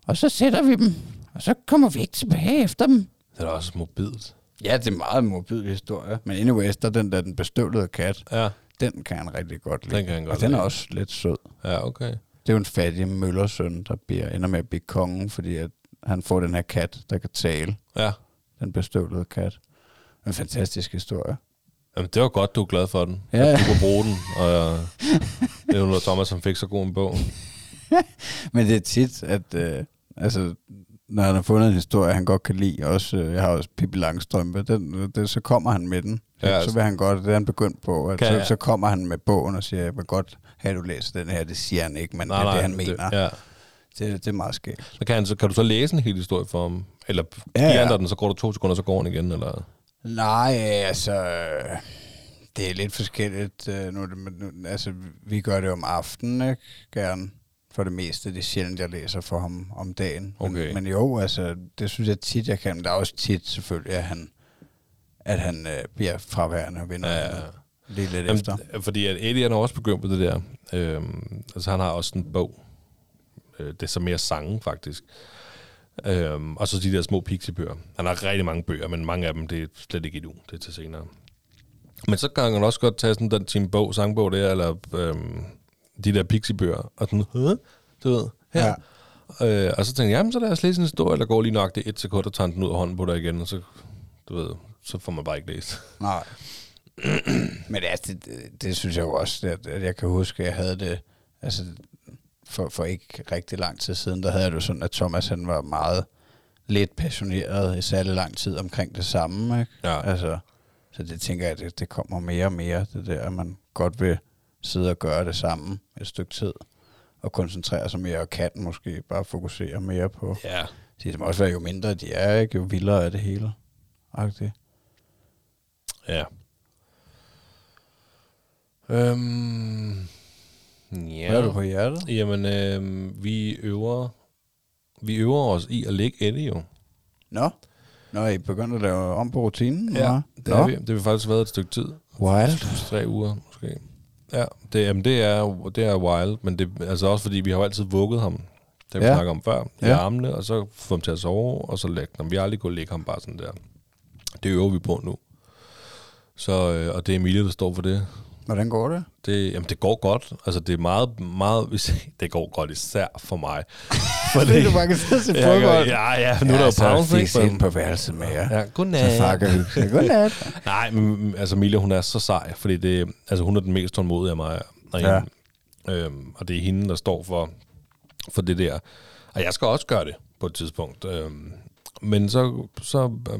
og så sætter vi dem, og så kommer vi ikke tilbage efter dem. Det er også mobilt. Ja, det er meget mobil historie. Men anyways, der er den der, den bestøvlede kat. Ja, Den kan han rigtig godt lide. Den kan han godt Og den er lide. også lidt sød. ja, okay. Det er jo en fattig møllersøn, der bliver, ender med at blive kongen, fordi at han får den her kat, der kan tale. Ja. Den bestøvlede kat. En fantastisk historie. Jamen, det var godt, du er glad for den. Ja. At du kunne bruge den. Og øh, det er jo noget, Thomas, som fik så god en bog. Men det er tit, at øh, altså, når han har fundet en historie, han godt kan lide, også, øh, jeg har også Pippi Langstrømpe, den, det, så kommer han med den. Så, Ja, ja, altså- så vil han godt, det er han begyndt på, at Kan så, jeg- så kommer han med bogen og siger, jeg vil godt at du læser den her. Det siger han ikke, men nej, det er det, han mener. Det, ja. Det, det er meget skægt. Så kan, han, så kan du så læse en hel historie for ham? Eller Ja, giver han den, så går der to sekunder, så går han igen? Eller? Nej, altså, det er lidt forskelligt. øh, Nu, nu, altså, vi gør det om aftenen, ikke? Gerne. For det meste. Det er sjældent, jeg læser for ham om dagen. Okay. Men, men jo, altså, det synes jeg tit, jeg kan. Men der er også tit selvfølgelig, at han, at han øh, bliver fraværende og vinder Ja, ja, ja. Lige lidt Jamen, efter. Fordi at Eddie han er også begyndt på det der. Øhm, altså han har også en bog. Øh, det er så mere sange, faktisk. Øhm, og så de der små pixiebøger. Han har rigtig mange bøger, men mange af dem, det er slet ikke endnu. Det er til senere. Men så kan han også godt tage sådan den sin bog, sangbog der, eller øhm, de der pixiebøger, og sådan, Hæ? du ved, her. Ja. Øh, og så tænkte jeg, jamen så lad os læse en historie, der går lige nok det et sekund, og tager den ud af hånden på dig igen, og så, du ved, så får man bare ikke læst. Nej. Men ja, det, det, det synes jeg jo også, at, at jeg kan huske, at jeg havde det, altså for, for ikke rigtig lang tid siden, der havde jeg det jo sådan, at Thomas han var meget lidt passioneret i særlig lang tid omkring det samme. Ikke? Ja. Altså, så det tænker jeg, det, det kommer mere og mere, det der, at man godt vil sidde og gøre det samme et stykke tid, og koncentrere sig mere, og kan måske bare fokusere mere på. Ja. Det må også være, jo mindre de er, ikke? jo vildere er det hele. Agtigt. Ja. Øhm, ja. Hvad er du på hjertet? Jamen, øhm, vi øver vi øver os i at lægge Eddie jo. Nå. Nå, er I begyndt at lave om på rutinen? Ja, det har vi. Det har faktisk været et stykke tid. Wild. Tre uger måske. Ja, det, jamen, det, er, det er wild, men det er altså også fordi, vi har jo altid vugget ham. Det vi Ja. snakket om før. I Ja. armene, og så få ham til at sove, og så lægge ham. Vi har aldrig kunnet lægge ham bare sådan der. Det øver vi på nu. Så, øh, og det er Emilie, der står for det. Hvordan går det? Det, jamen, det går godt. Altså, det er meget, meget... Det går godt især for mig. Fordi du bare kan sidde og se Ja, fodbold. ja, ja, nu er der jo pause. ikke? ind på værelset med jer. Ja, godnat. Så hygge sig. Godnat. Nej, men altså Mille, hun er så sej, fordi det, altså, hun er den mest tålmodige af mig. Og, Ja. ja. øhm, og det er hende, der står for, for det der. Og jeg skal også gøre det på et tidspunkt. Øhm, men så, så øh,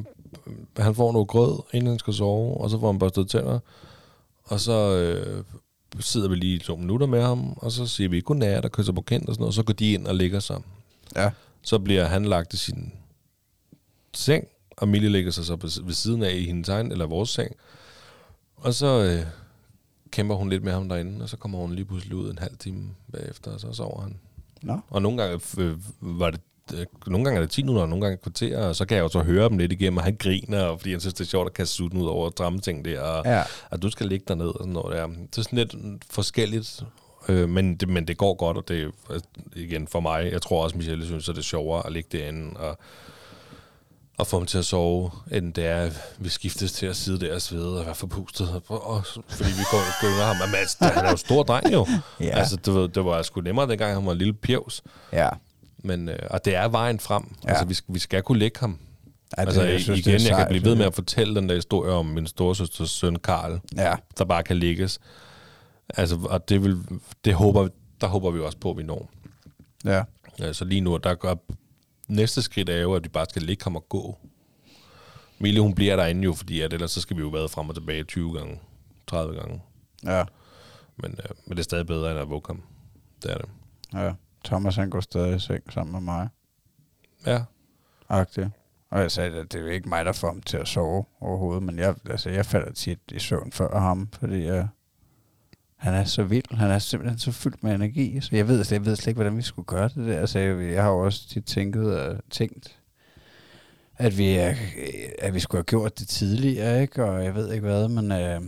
han får noget grød, inden han skal sove, og så får han børstet tænder. Og så øh, sidder vi lige to minutter med ham, og så siger vi godnat og kysser på kendt og sådan noget, og så går de ind og ligger sig. Ja. Så bliver han lagt i sin seng, og Mille ligger sig så ved siden af i hendes egen, eller vores seng. Og så øh, kæmper hun lidt med ham derinde, og så kommer hun lige pludselig ud en halv time bagefter, og så sover han. Nå. Og nogle gange øh, var det nogle gange er det 10 minutter, og nogle gange et kvarter, og så kan jeg jo så høre dem lidt igennem, og han griner, og fordi han synes, det er sjovt at kaste sutten ud over dramme ting der, og Ja. at du skal ligge derned og sådan noget der. Det er sådan lidt forskelligt, øh, men, det, men det går godt, og det er øh, igen for mig, jeg tror også, Michelle synes, at det er sjovere at ligge derinde, og, og få ham til at sove, end det er, at vi skiftes til at sidde der og svede og være forpustet, og, og, fordi vi går gynger ham. Men altså, han er jo stor dreng jo. Ja. Altså, ved, det var sgu nemmere, dengang han var en lille pjevs. Ja. Men, øh, og det er vejen frem. Ja. Altså, vi skal, vi skal kunne lægge ham. Ja, altså, jeg synes, igen, det er jeg kan blive ved det. med at fortælle den der historie om min storesøsters søn Karl, Ja. der bare kan ligges. Altså, og det, vil, det håber, der håber vi også på, at vi når. Ja. Ja, så lige nu, der gør næste skridt er jo, at vi bare skal ligge ham og gå. Mille, hun bliver derinde jo, fordi at ellers så skal vi jo være frem og tilbage 20 gange, 30 gange. Ja. Men, øh, men det er stadig bedre, end at vugge ham. Det er det. Ja. Thomas, han går stadig i seng sammen med mig. Ja. Agtigt. Og jeg sagde, at det er jo ikke mig, der får ham til at sove overhovedet, men jeg, altså, jeg falder tit i søvn før ham, fordi jeg, han er så vild. Han er simpelthen så fyldt med energi, så jeg ved, jeg ved slet ikke, hvordan vi skulle gøre det der. Altså, jeg, jeg har jo også tit tænket, uh, tænkt, at vi, er, at vi skulle have gjort det tidligere, ikke? og jeg ved ikke hvad, men, øh,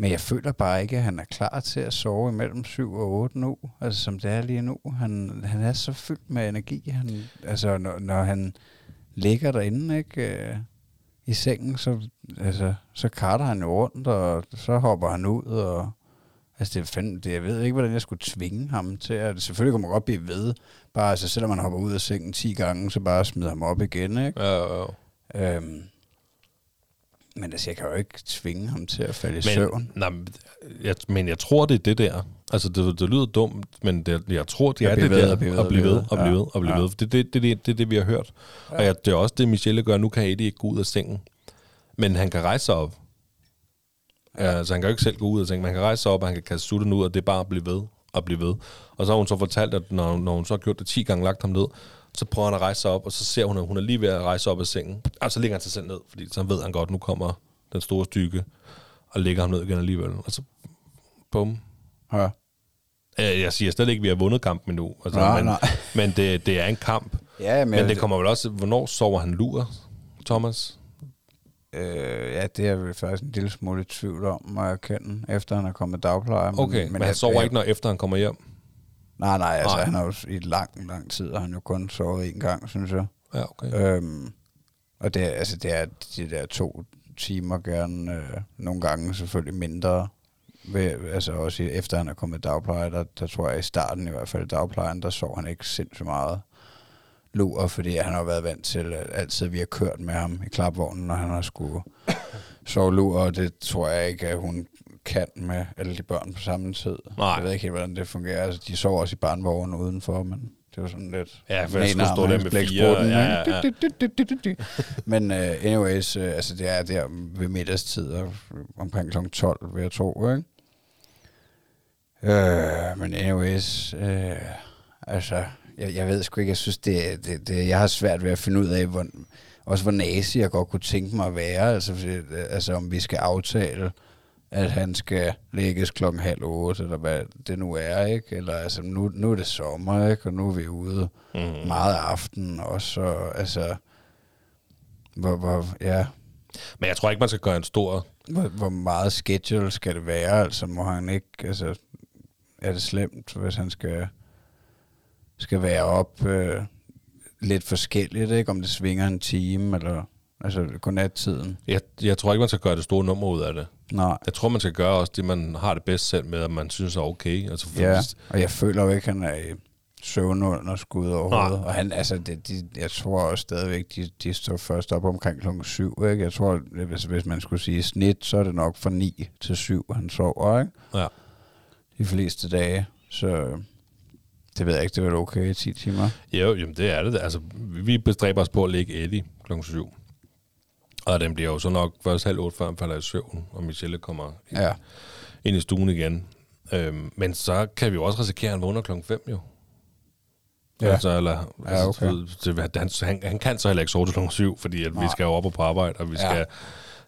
men jeg føler bare ikke, at han er klar til at sove imellem 7 og 8 nu, altså som det er lige nu. Han, han er så fyldt med energi, han, altså når, når han ligger derinde, ikke? øh, i sengen, så, altså, så karter han jo rundt, og så hopper han ud, og altså det er fandme, det, jeg ved ikke, hvordan jeg skulle tvinge ham til at, selvfølgelig kunne man godt blive ved, bare altså, selvom man hopper ud af sengen 10 gange, så bare smider ham op igen, ikke? Ja, ja, ja. Øhm, men altså, jeg kan jo ikke tvinge ham til at falde i Men, søvn. nej, men jeg, men jeg tror, det er det der. Altså, det, det lyder dumt, men det, jeg tror, det At er det ved, der. at blive ved, at blive ved, at blive ved, at blive ved. Det er det, det, det, det, det, vi har hørt. Ja. Og jeg, det er også det, Michelle gør. Nu kan Eddie ikke gå ud af sengen. Men han kan rejse sig op. Ja. Altså, han kan jo ikke selv gå ud af sengen, men han kan rejse sig op, og han kan kaste sutten ud, og det er bare at blive ved og blive ved. Og så har hun så fortalt, at når, når hun så har gjort det 10 gange, lagt ham ned, så prøver han at rejse sig op, og så ser hun, at hun er lige ved at rejse op af sengen. Og så ligger han sig selv ned, fordi så ved han godt, at nu kommer den store stykke, og lægger ham ned igen alligevel. Og så, bum. Ja. Jeg siger slet ikke, at vi har vundet kampen endnu. Altså, Nej, men, nej. men det, det er en kamp. Ja, Men det kommer vel også... Hvornår sover han lur, Thomas? Øh, ja, det er vi faktisk en lille smule i tvivl om, må jeg erkende, efter han er kommet dagpleje. Okay, men, men han jeg- sover jeg- ikke, når efter han kommer hjem? Nej, nej, altså Nej. han har jo i lang, lang tid, og han jo kun sovet en gang, synes jeg. Ja, okay. Øhm, og det altså, det er de der to timer gerne, øh, nogle gange selvfølgelig mindre, ved, altså også efter han er kommet i dagpleje, der, der tror jeg i starten i hvert fald i dagplejen, der sov han ikke sindssygt meget lur, fordi han har været vant til, at altid vi har kørt med ham i klapvognen, når han har skulle sove lur, og det tror jeg ikke, at hun kan med alle de børn på samme tid. Nej. Jeg ved ikke helt, hvordan det fungerer. Altså, de sover også i barnvognen udenfor, men det var sådan lidt... Ja, for jeg skulle stå er der med fire, ja, ja, ja. Men uh, anyways, uh, altså det er der ved middagstid, omkring kl. 12, vil jeg tro, ikke? Uh, men anyways, uh, altså, jeg, jeg ved sgu ikke, jeg synes, det, det, det, jeg har svært ved at finde ud af, hvor, også hvor nazi jeg godt kunne tænke mig at være, altså, fordi, altså om vi skal aftale, at han skal lægges klokken halv otte, eller hvad det nu er, ikke? Eller altså, nu, nu er det sommer, ikke? Og nu er vi ude Mm. meget af aftenen også, og altså, hvor, hvor, ja, Men jeg tror ikke, man skal gøre en stor... hvor, hvor meget schedule skal det være? Altså, må han ikke, altså, er det slemt, hvis han skal, skal være op øh, lidt forskelligt, ikke? Om det svinger en time, eller altså godnattiden? Jeg, jeg tror ikke, man skal gøre det store nummer ud af det. Nej. Jeg tror, man skal gøre også det, man har det bedst selv med, at man synes er okay. Altså, Ja, hvis- og jeg føler jo ikke, han er i søvn under skud overhovedet. Nej. Og han, altså, det, de, jeg tror også stadigvæk, de, de står først op omkring klokken syv, ikke? Jeg tror, hvis, hvis man skulle sige snit, så er det nok fra 9 til 7, han sover, ikke? ja. De fleste dage. Så det ved jeg ikke, det var okay i 10 timer. Jo, jamen det er det. Altså, vi bestræber os på at lægge Eddie klokken 7. Og den bliver jo så nok først halv otte, før han falder i søvn, og Michelle kommer Ja. ind i stuen igen. Øhm, men så kan vi jo også risikere, at han vågner klokken 5 jo. Ja. Altså, eller, Ja, altså, okay. det, han, han, han kan så heller ikke sove til klokken 7, fordi at vi skal jo op og på arbejde, og vi Ja. skal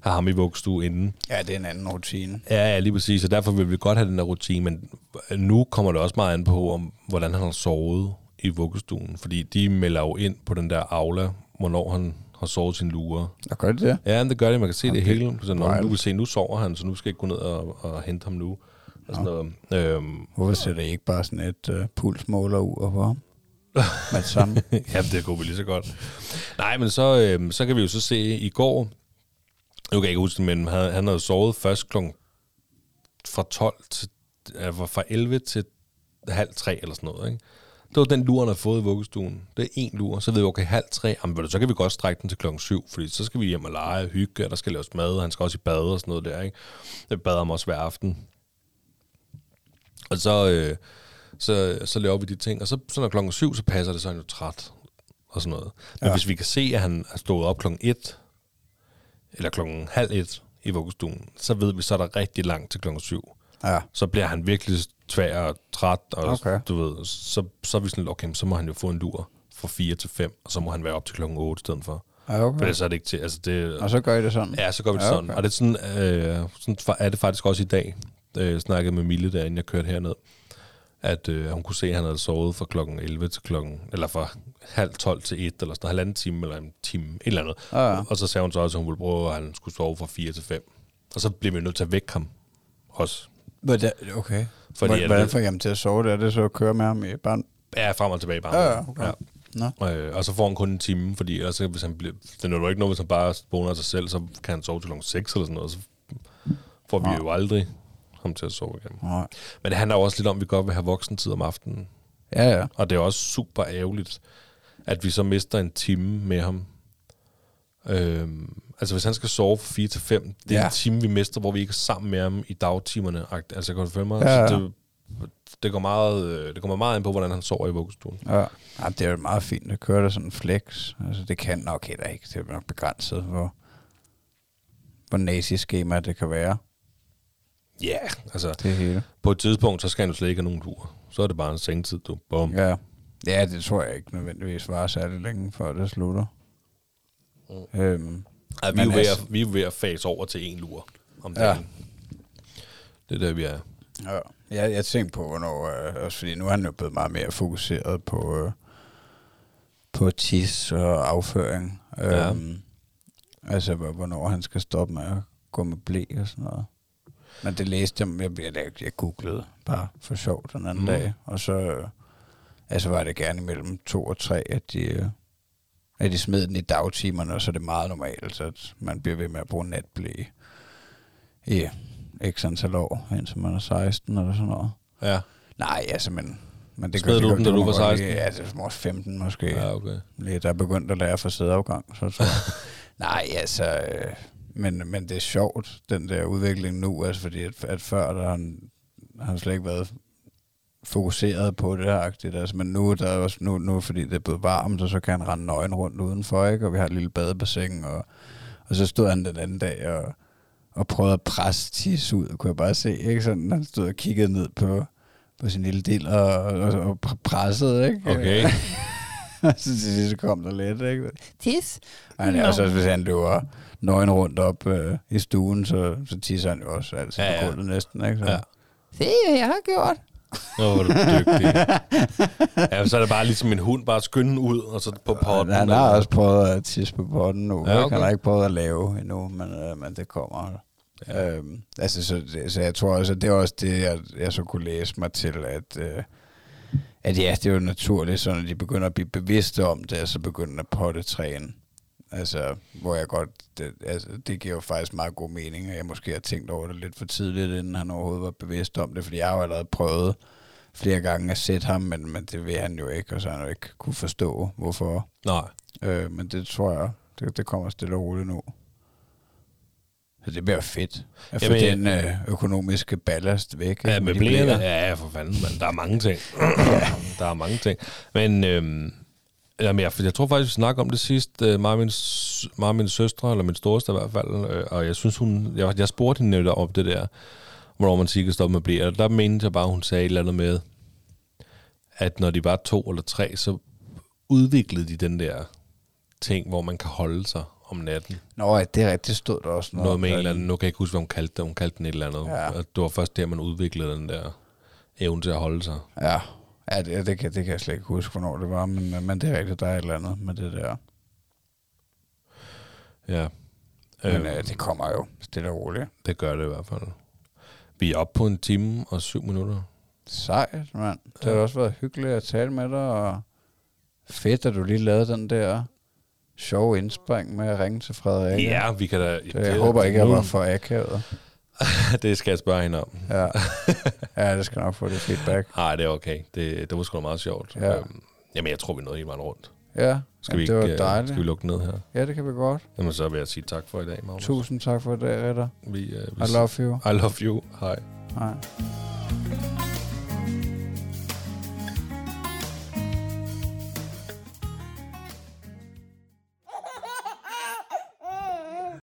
have ham i vuggestue inden. ja, det er en anden rutine. Ja, ja, lige præcis, og derfor vil vi godt have den der rutine, men nu kommer det også meget an på, om, hvordan han har sovet i vuggestuen, fordi de melder jo ind på den der aula, hvornår han har sovet sin lure. Og gør det det? Ja, men det gør det, man kan se okay. det hele. Så når nu kan se, nu sover han, så nu skal jeg ikke gå ned og, og hente ham nu. Og sådan noget. Øhm, Hvorfor sætter I ikke bare sådan et uh, pulsmåler ud på ham? Med det samme. Jamen, det kunne vi lige så godt. Nej, men så, øhm, så kan vi jo så se i går, nu kan jeg ikke huske det, men han, han havde sovet først klokken fra 12 til, fra 11 til halv 3 eller sådan noget, ikke? Det var den lur, han har fået i vuggestuen. Det er en lur. Så ved vi, okay, halv tre, jamen, så kan vi godt strække den til klokken syv, fordi så skal vi hjem og lege og hygge, og der skal laves mad, og han skal også i bad og sådan noget der, ikke? Det bader ham også hver aften. Og så, øh, så, så laver vi de ting, og så, så når klokken syv, så passer det, så er han jo træt og sådan noget. Men ja. hvis vi kan se, at han er stået op klokken et, eller klokken halv et i vuggestuen, så ved vi, så er der rigtig langt til klokken syv. Ja. Så bliver han virkelig tvær og træt, og Okay. du ved, så, så er vi sådan, okay, så må han jo få en lur fra 4 til 5, og så må han være op til klokken 8 i stedet for. Ja, For okay. ellers er det ikke til, altså det... Og så gør I det sådan? Ja, så gør vi det Ja, sådan. okay. Og det er sådan, øh, sådan er det faktisk også i dag. Øh, snakkede med Mille, der inden jeg kørte herned, at øh, hun kunne se, at han havde sovet fra klokken 11 til klokken, eller fra halv 12 til 1, eller sådan noget, halvanden time, eller en time, et eller andet. Ja, ja. Og så sagde hun så også, at hun ville prøve, at han skulle sove fra 4 til 5. Og så bliver vi nødt til at vække ham også. Hvordan, okay. Fordi Hvordan, det- får I ham til at sove? Det er det så at køre med ham i barn? Ja, frem og tilbage bare. Ja, ja, okay. ja. Nå. Øh, og så får han kun en time, fordi ellers, så hvis han bliver, det er jo ikke noget, hvis han bare af sig selv, så kan han sove til klokken 6 eller sådan noget, så får vi Nå. jo aldrig ham til at sove igen. Nej. Men det handler jo også lidt om, at vi godt vil have voksentid om aftenen. Ja, ja. Og det er også super ærgerligt, at vi så mister en time med ham. Øhm, altså hvis han skal sove fra 4 til 5, det er Ja. en time, vi mister, hvor vi ikke er sammen med ham i dagtimerne. Altså kan du følge mig? Ja, ja. Så det, det, går meget, øh, det kommer meget ind på, hvordan han sover i vuggestuen. Ja. ja, det er jo meget fint at køre det sådan en flex. Altså, det kan nok heller ikke. Det er nok begrænset, hvor, hvor nazi-skema det kan være. Ja, yeah, altså Det hele. på et tidspunkt, så skal jo slet ikke have nogen lur. Så er det bare en sengtid, du. Bum. Ja. ja, det tror jeg ikke nødvendigvis var særlig længe, før det slutter. Mm. Øhm, Ja, vi, er ved altså- at, vi er ved at fase over til en lur om Ja. dagen. Det er der, vi er. ja. Jeg, jeg tænkte på, hvornår, øh, også fordi nu er han jo blevet meget mere fokuseret på, øh, på tis og afføring. Ja. Øhm, altså, hvor- hvornår han skal stoppe med at gå med blæ og sådan noget. Men det læste jeg, jeg, jeg, jeg googlede bare for sjov den anden Mm. dag, og så øh, altså var det gerne imellem to og tre, at de, øh, at de smed den i dagtimerne, og så er det meget normalt, at man bliver ved med at bruge natblæ i x antal år, indtil man er 16 eller sådan noget. Ja, Nej, altså, men... men det Smed du den, da du var man godt 16? lige- Ja, det var 15 måske. Ja. okay. Lidt, der er begyndt at lære for sædeafgang, så tror jeg. Nej, altså... Øh, men, men det er sjovt, den der udvikling nu, altså fordi at, at før der har han slet ikke været fokuseret på det her agtigt, altså, men nu, der er også, nu, nu, fordi det er blevet varmt, og så kan han rende nøgen rundt udenfor, ikke? og vi har et lille badebassin, og, og så stod han den anden dag og, og prøvede at presse tis ud, kunne jeg bare se, ikke? Sådan, han stod og kiggede ned på, på sin lille del og, og, og pressede, ikke? Okay. så til sidst kom der lidt, ikke? Tis. Og han, Nå. og så hvis han løber nøgen rundt op øh, i stuen, så, så tisser han jo også altid Ja, ja, ja. på gulvet næsten, ikke? Så. Ja. Se, hvad jeg har gjort. Nå, hvor er du dygtig. ja, så er det bare ligesom en hund, bare skynde ud, og så på potten. Han har eller- også prøvet at tisse på potten nu. Ja, okay. Han har ikke prøvet at lave endnu, men, øh, men det kommer. Ja. Øhm, altså, så, så jeg tror også, at det er også det, jeg, jeg så kunne læse mig til, at, øh, at ja, det er jo naturligt, så når de begynder at blive bevidste om det, så begynder at pottetræne. Altså, hvor jeg godt, det, altså, det giver jo faktisk meget god mening, og jeg måske har tænkt over det lidt for tidligt, inden han overhovedet var bevidst om det, fordi jeg har jo allerede prøvet flere gange at sætte ham, men, men det vil han jo ikke, og så har han jo ikke kunne forstå, hvorfor. Nej. Øh, men det tror jeg, det, det kommer stille og roligt nu. Så det bliver fedt at få Jamen, den øh, økonomiske ballast væk. Ja, med blæerne. blæer. Ja, for fanden, man. Der er mange ting. der er mange ting. Men, øhm, jamen, jeg, jeg tror faktisk, vi snakker om det sidst. Øh, mig, og min, mig og min søstre, eller min storeste i hvert fald. Øh, og jeg synes, hun... Jeg, jeg spurgte hende netop om det der, hvornår man siger, kan stoppe med blæer. Der mente jeg bare, hun sagde et eller andet med, at når de var to eller tre, så udviklede de den der ting, hvor man kan holde sig om natten. Nå, ja, det er rigtigt, stod der også Noget, noget med en eller anden, nu kan jeg ikke huske, hvad hun kaldte det. Hun kaldte den et eller andet. Ja. Og det var først der, man udviklede den der evne til at holde sig. Ja, ja det, det, kan, det kan jeg slet ikke huske, hvornår det var, men, men det er rigtigt, der er et eller andet med det der. Ja. Men Øh, øh, det kommer jo stille og roligt. det gør det i hvert fald. Vi er oppe på en time og syv minutter. Sejt, mand. Det har Ja. også været hyggeligt at tale med dig, og fedt, at du lige lavede den der sjove indspring med at ringe til Frederik. Ja, vi kan da... Det, jeg håber ikke, jeg var for akavet. det skal jeg spørge hende om. Ja. ja, det skal nok få det feedback. Nej, det er okay. Det, det var sgu da meget sjovt. Ja. Øhm, jamen, jeg tror, vi nåede hele vejen rundt. Ja, Skal vi ja, det var ikke, øh, dejligt. Skal vi lukke ned her? Ja, det kan vi godt. Jamen, så vil jeg sige tak for i dag, Magnus. Tusind tak for i dag, Ritter. Vi, uh, vi I love you. I love you. Hej. Hej.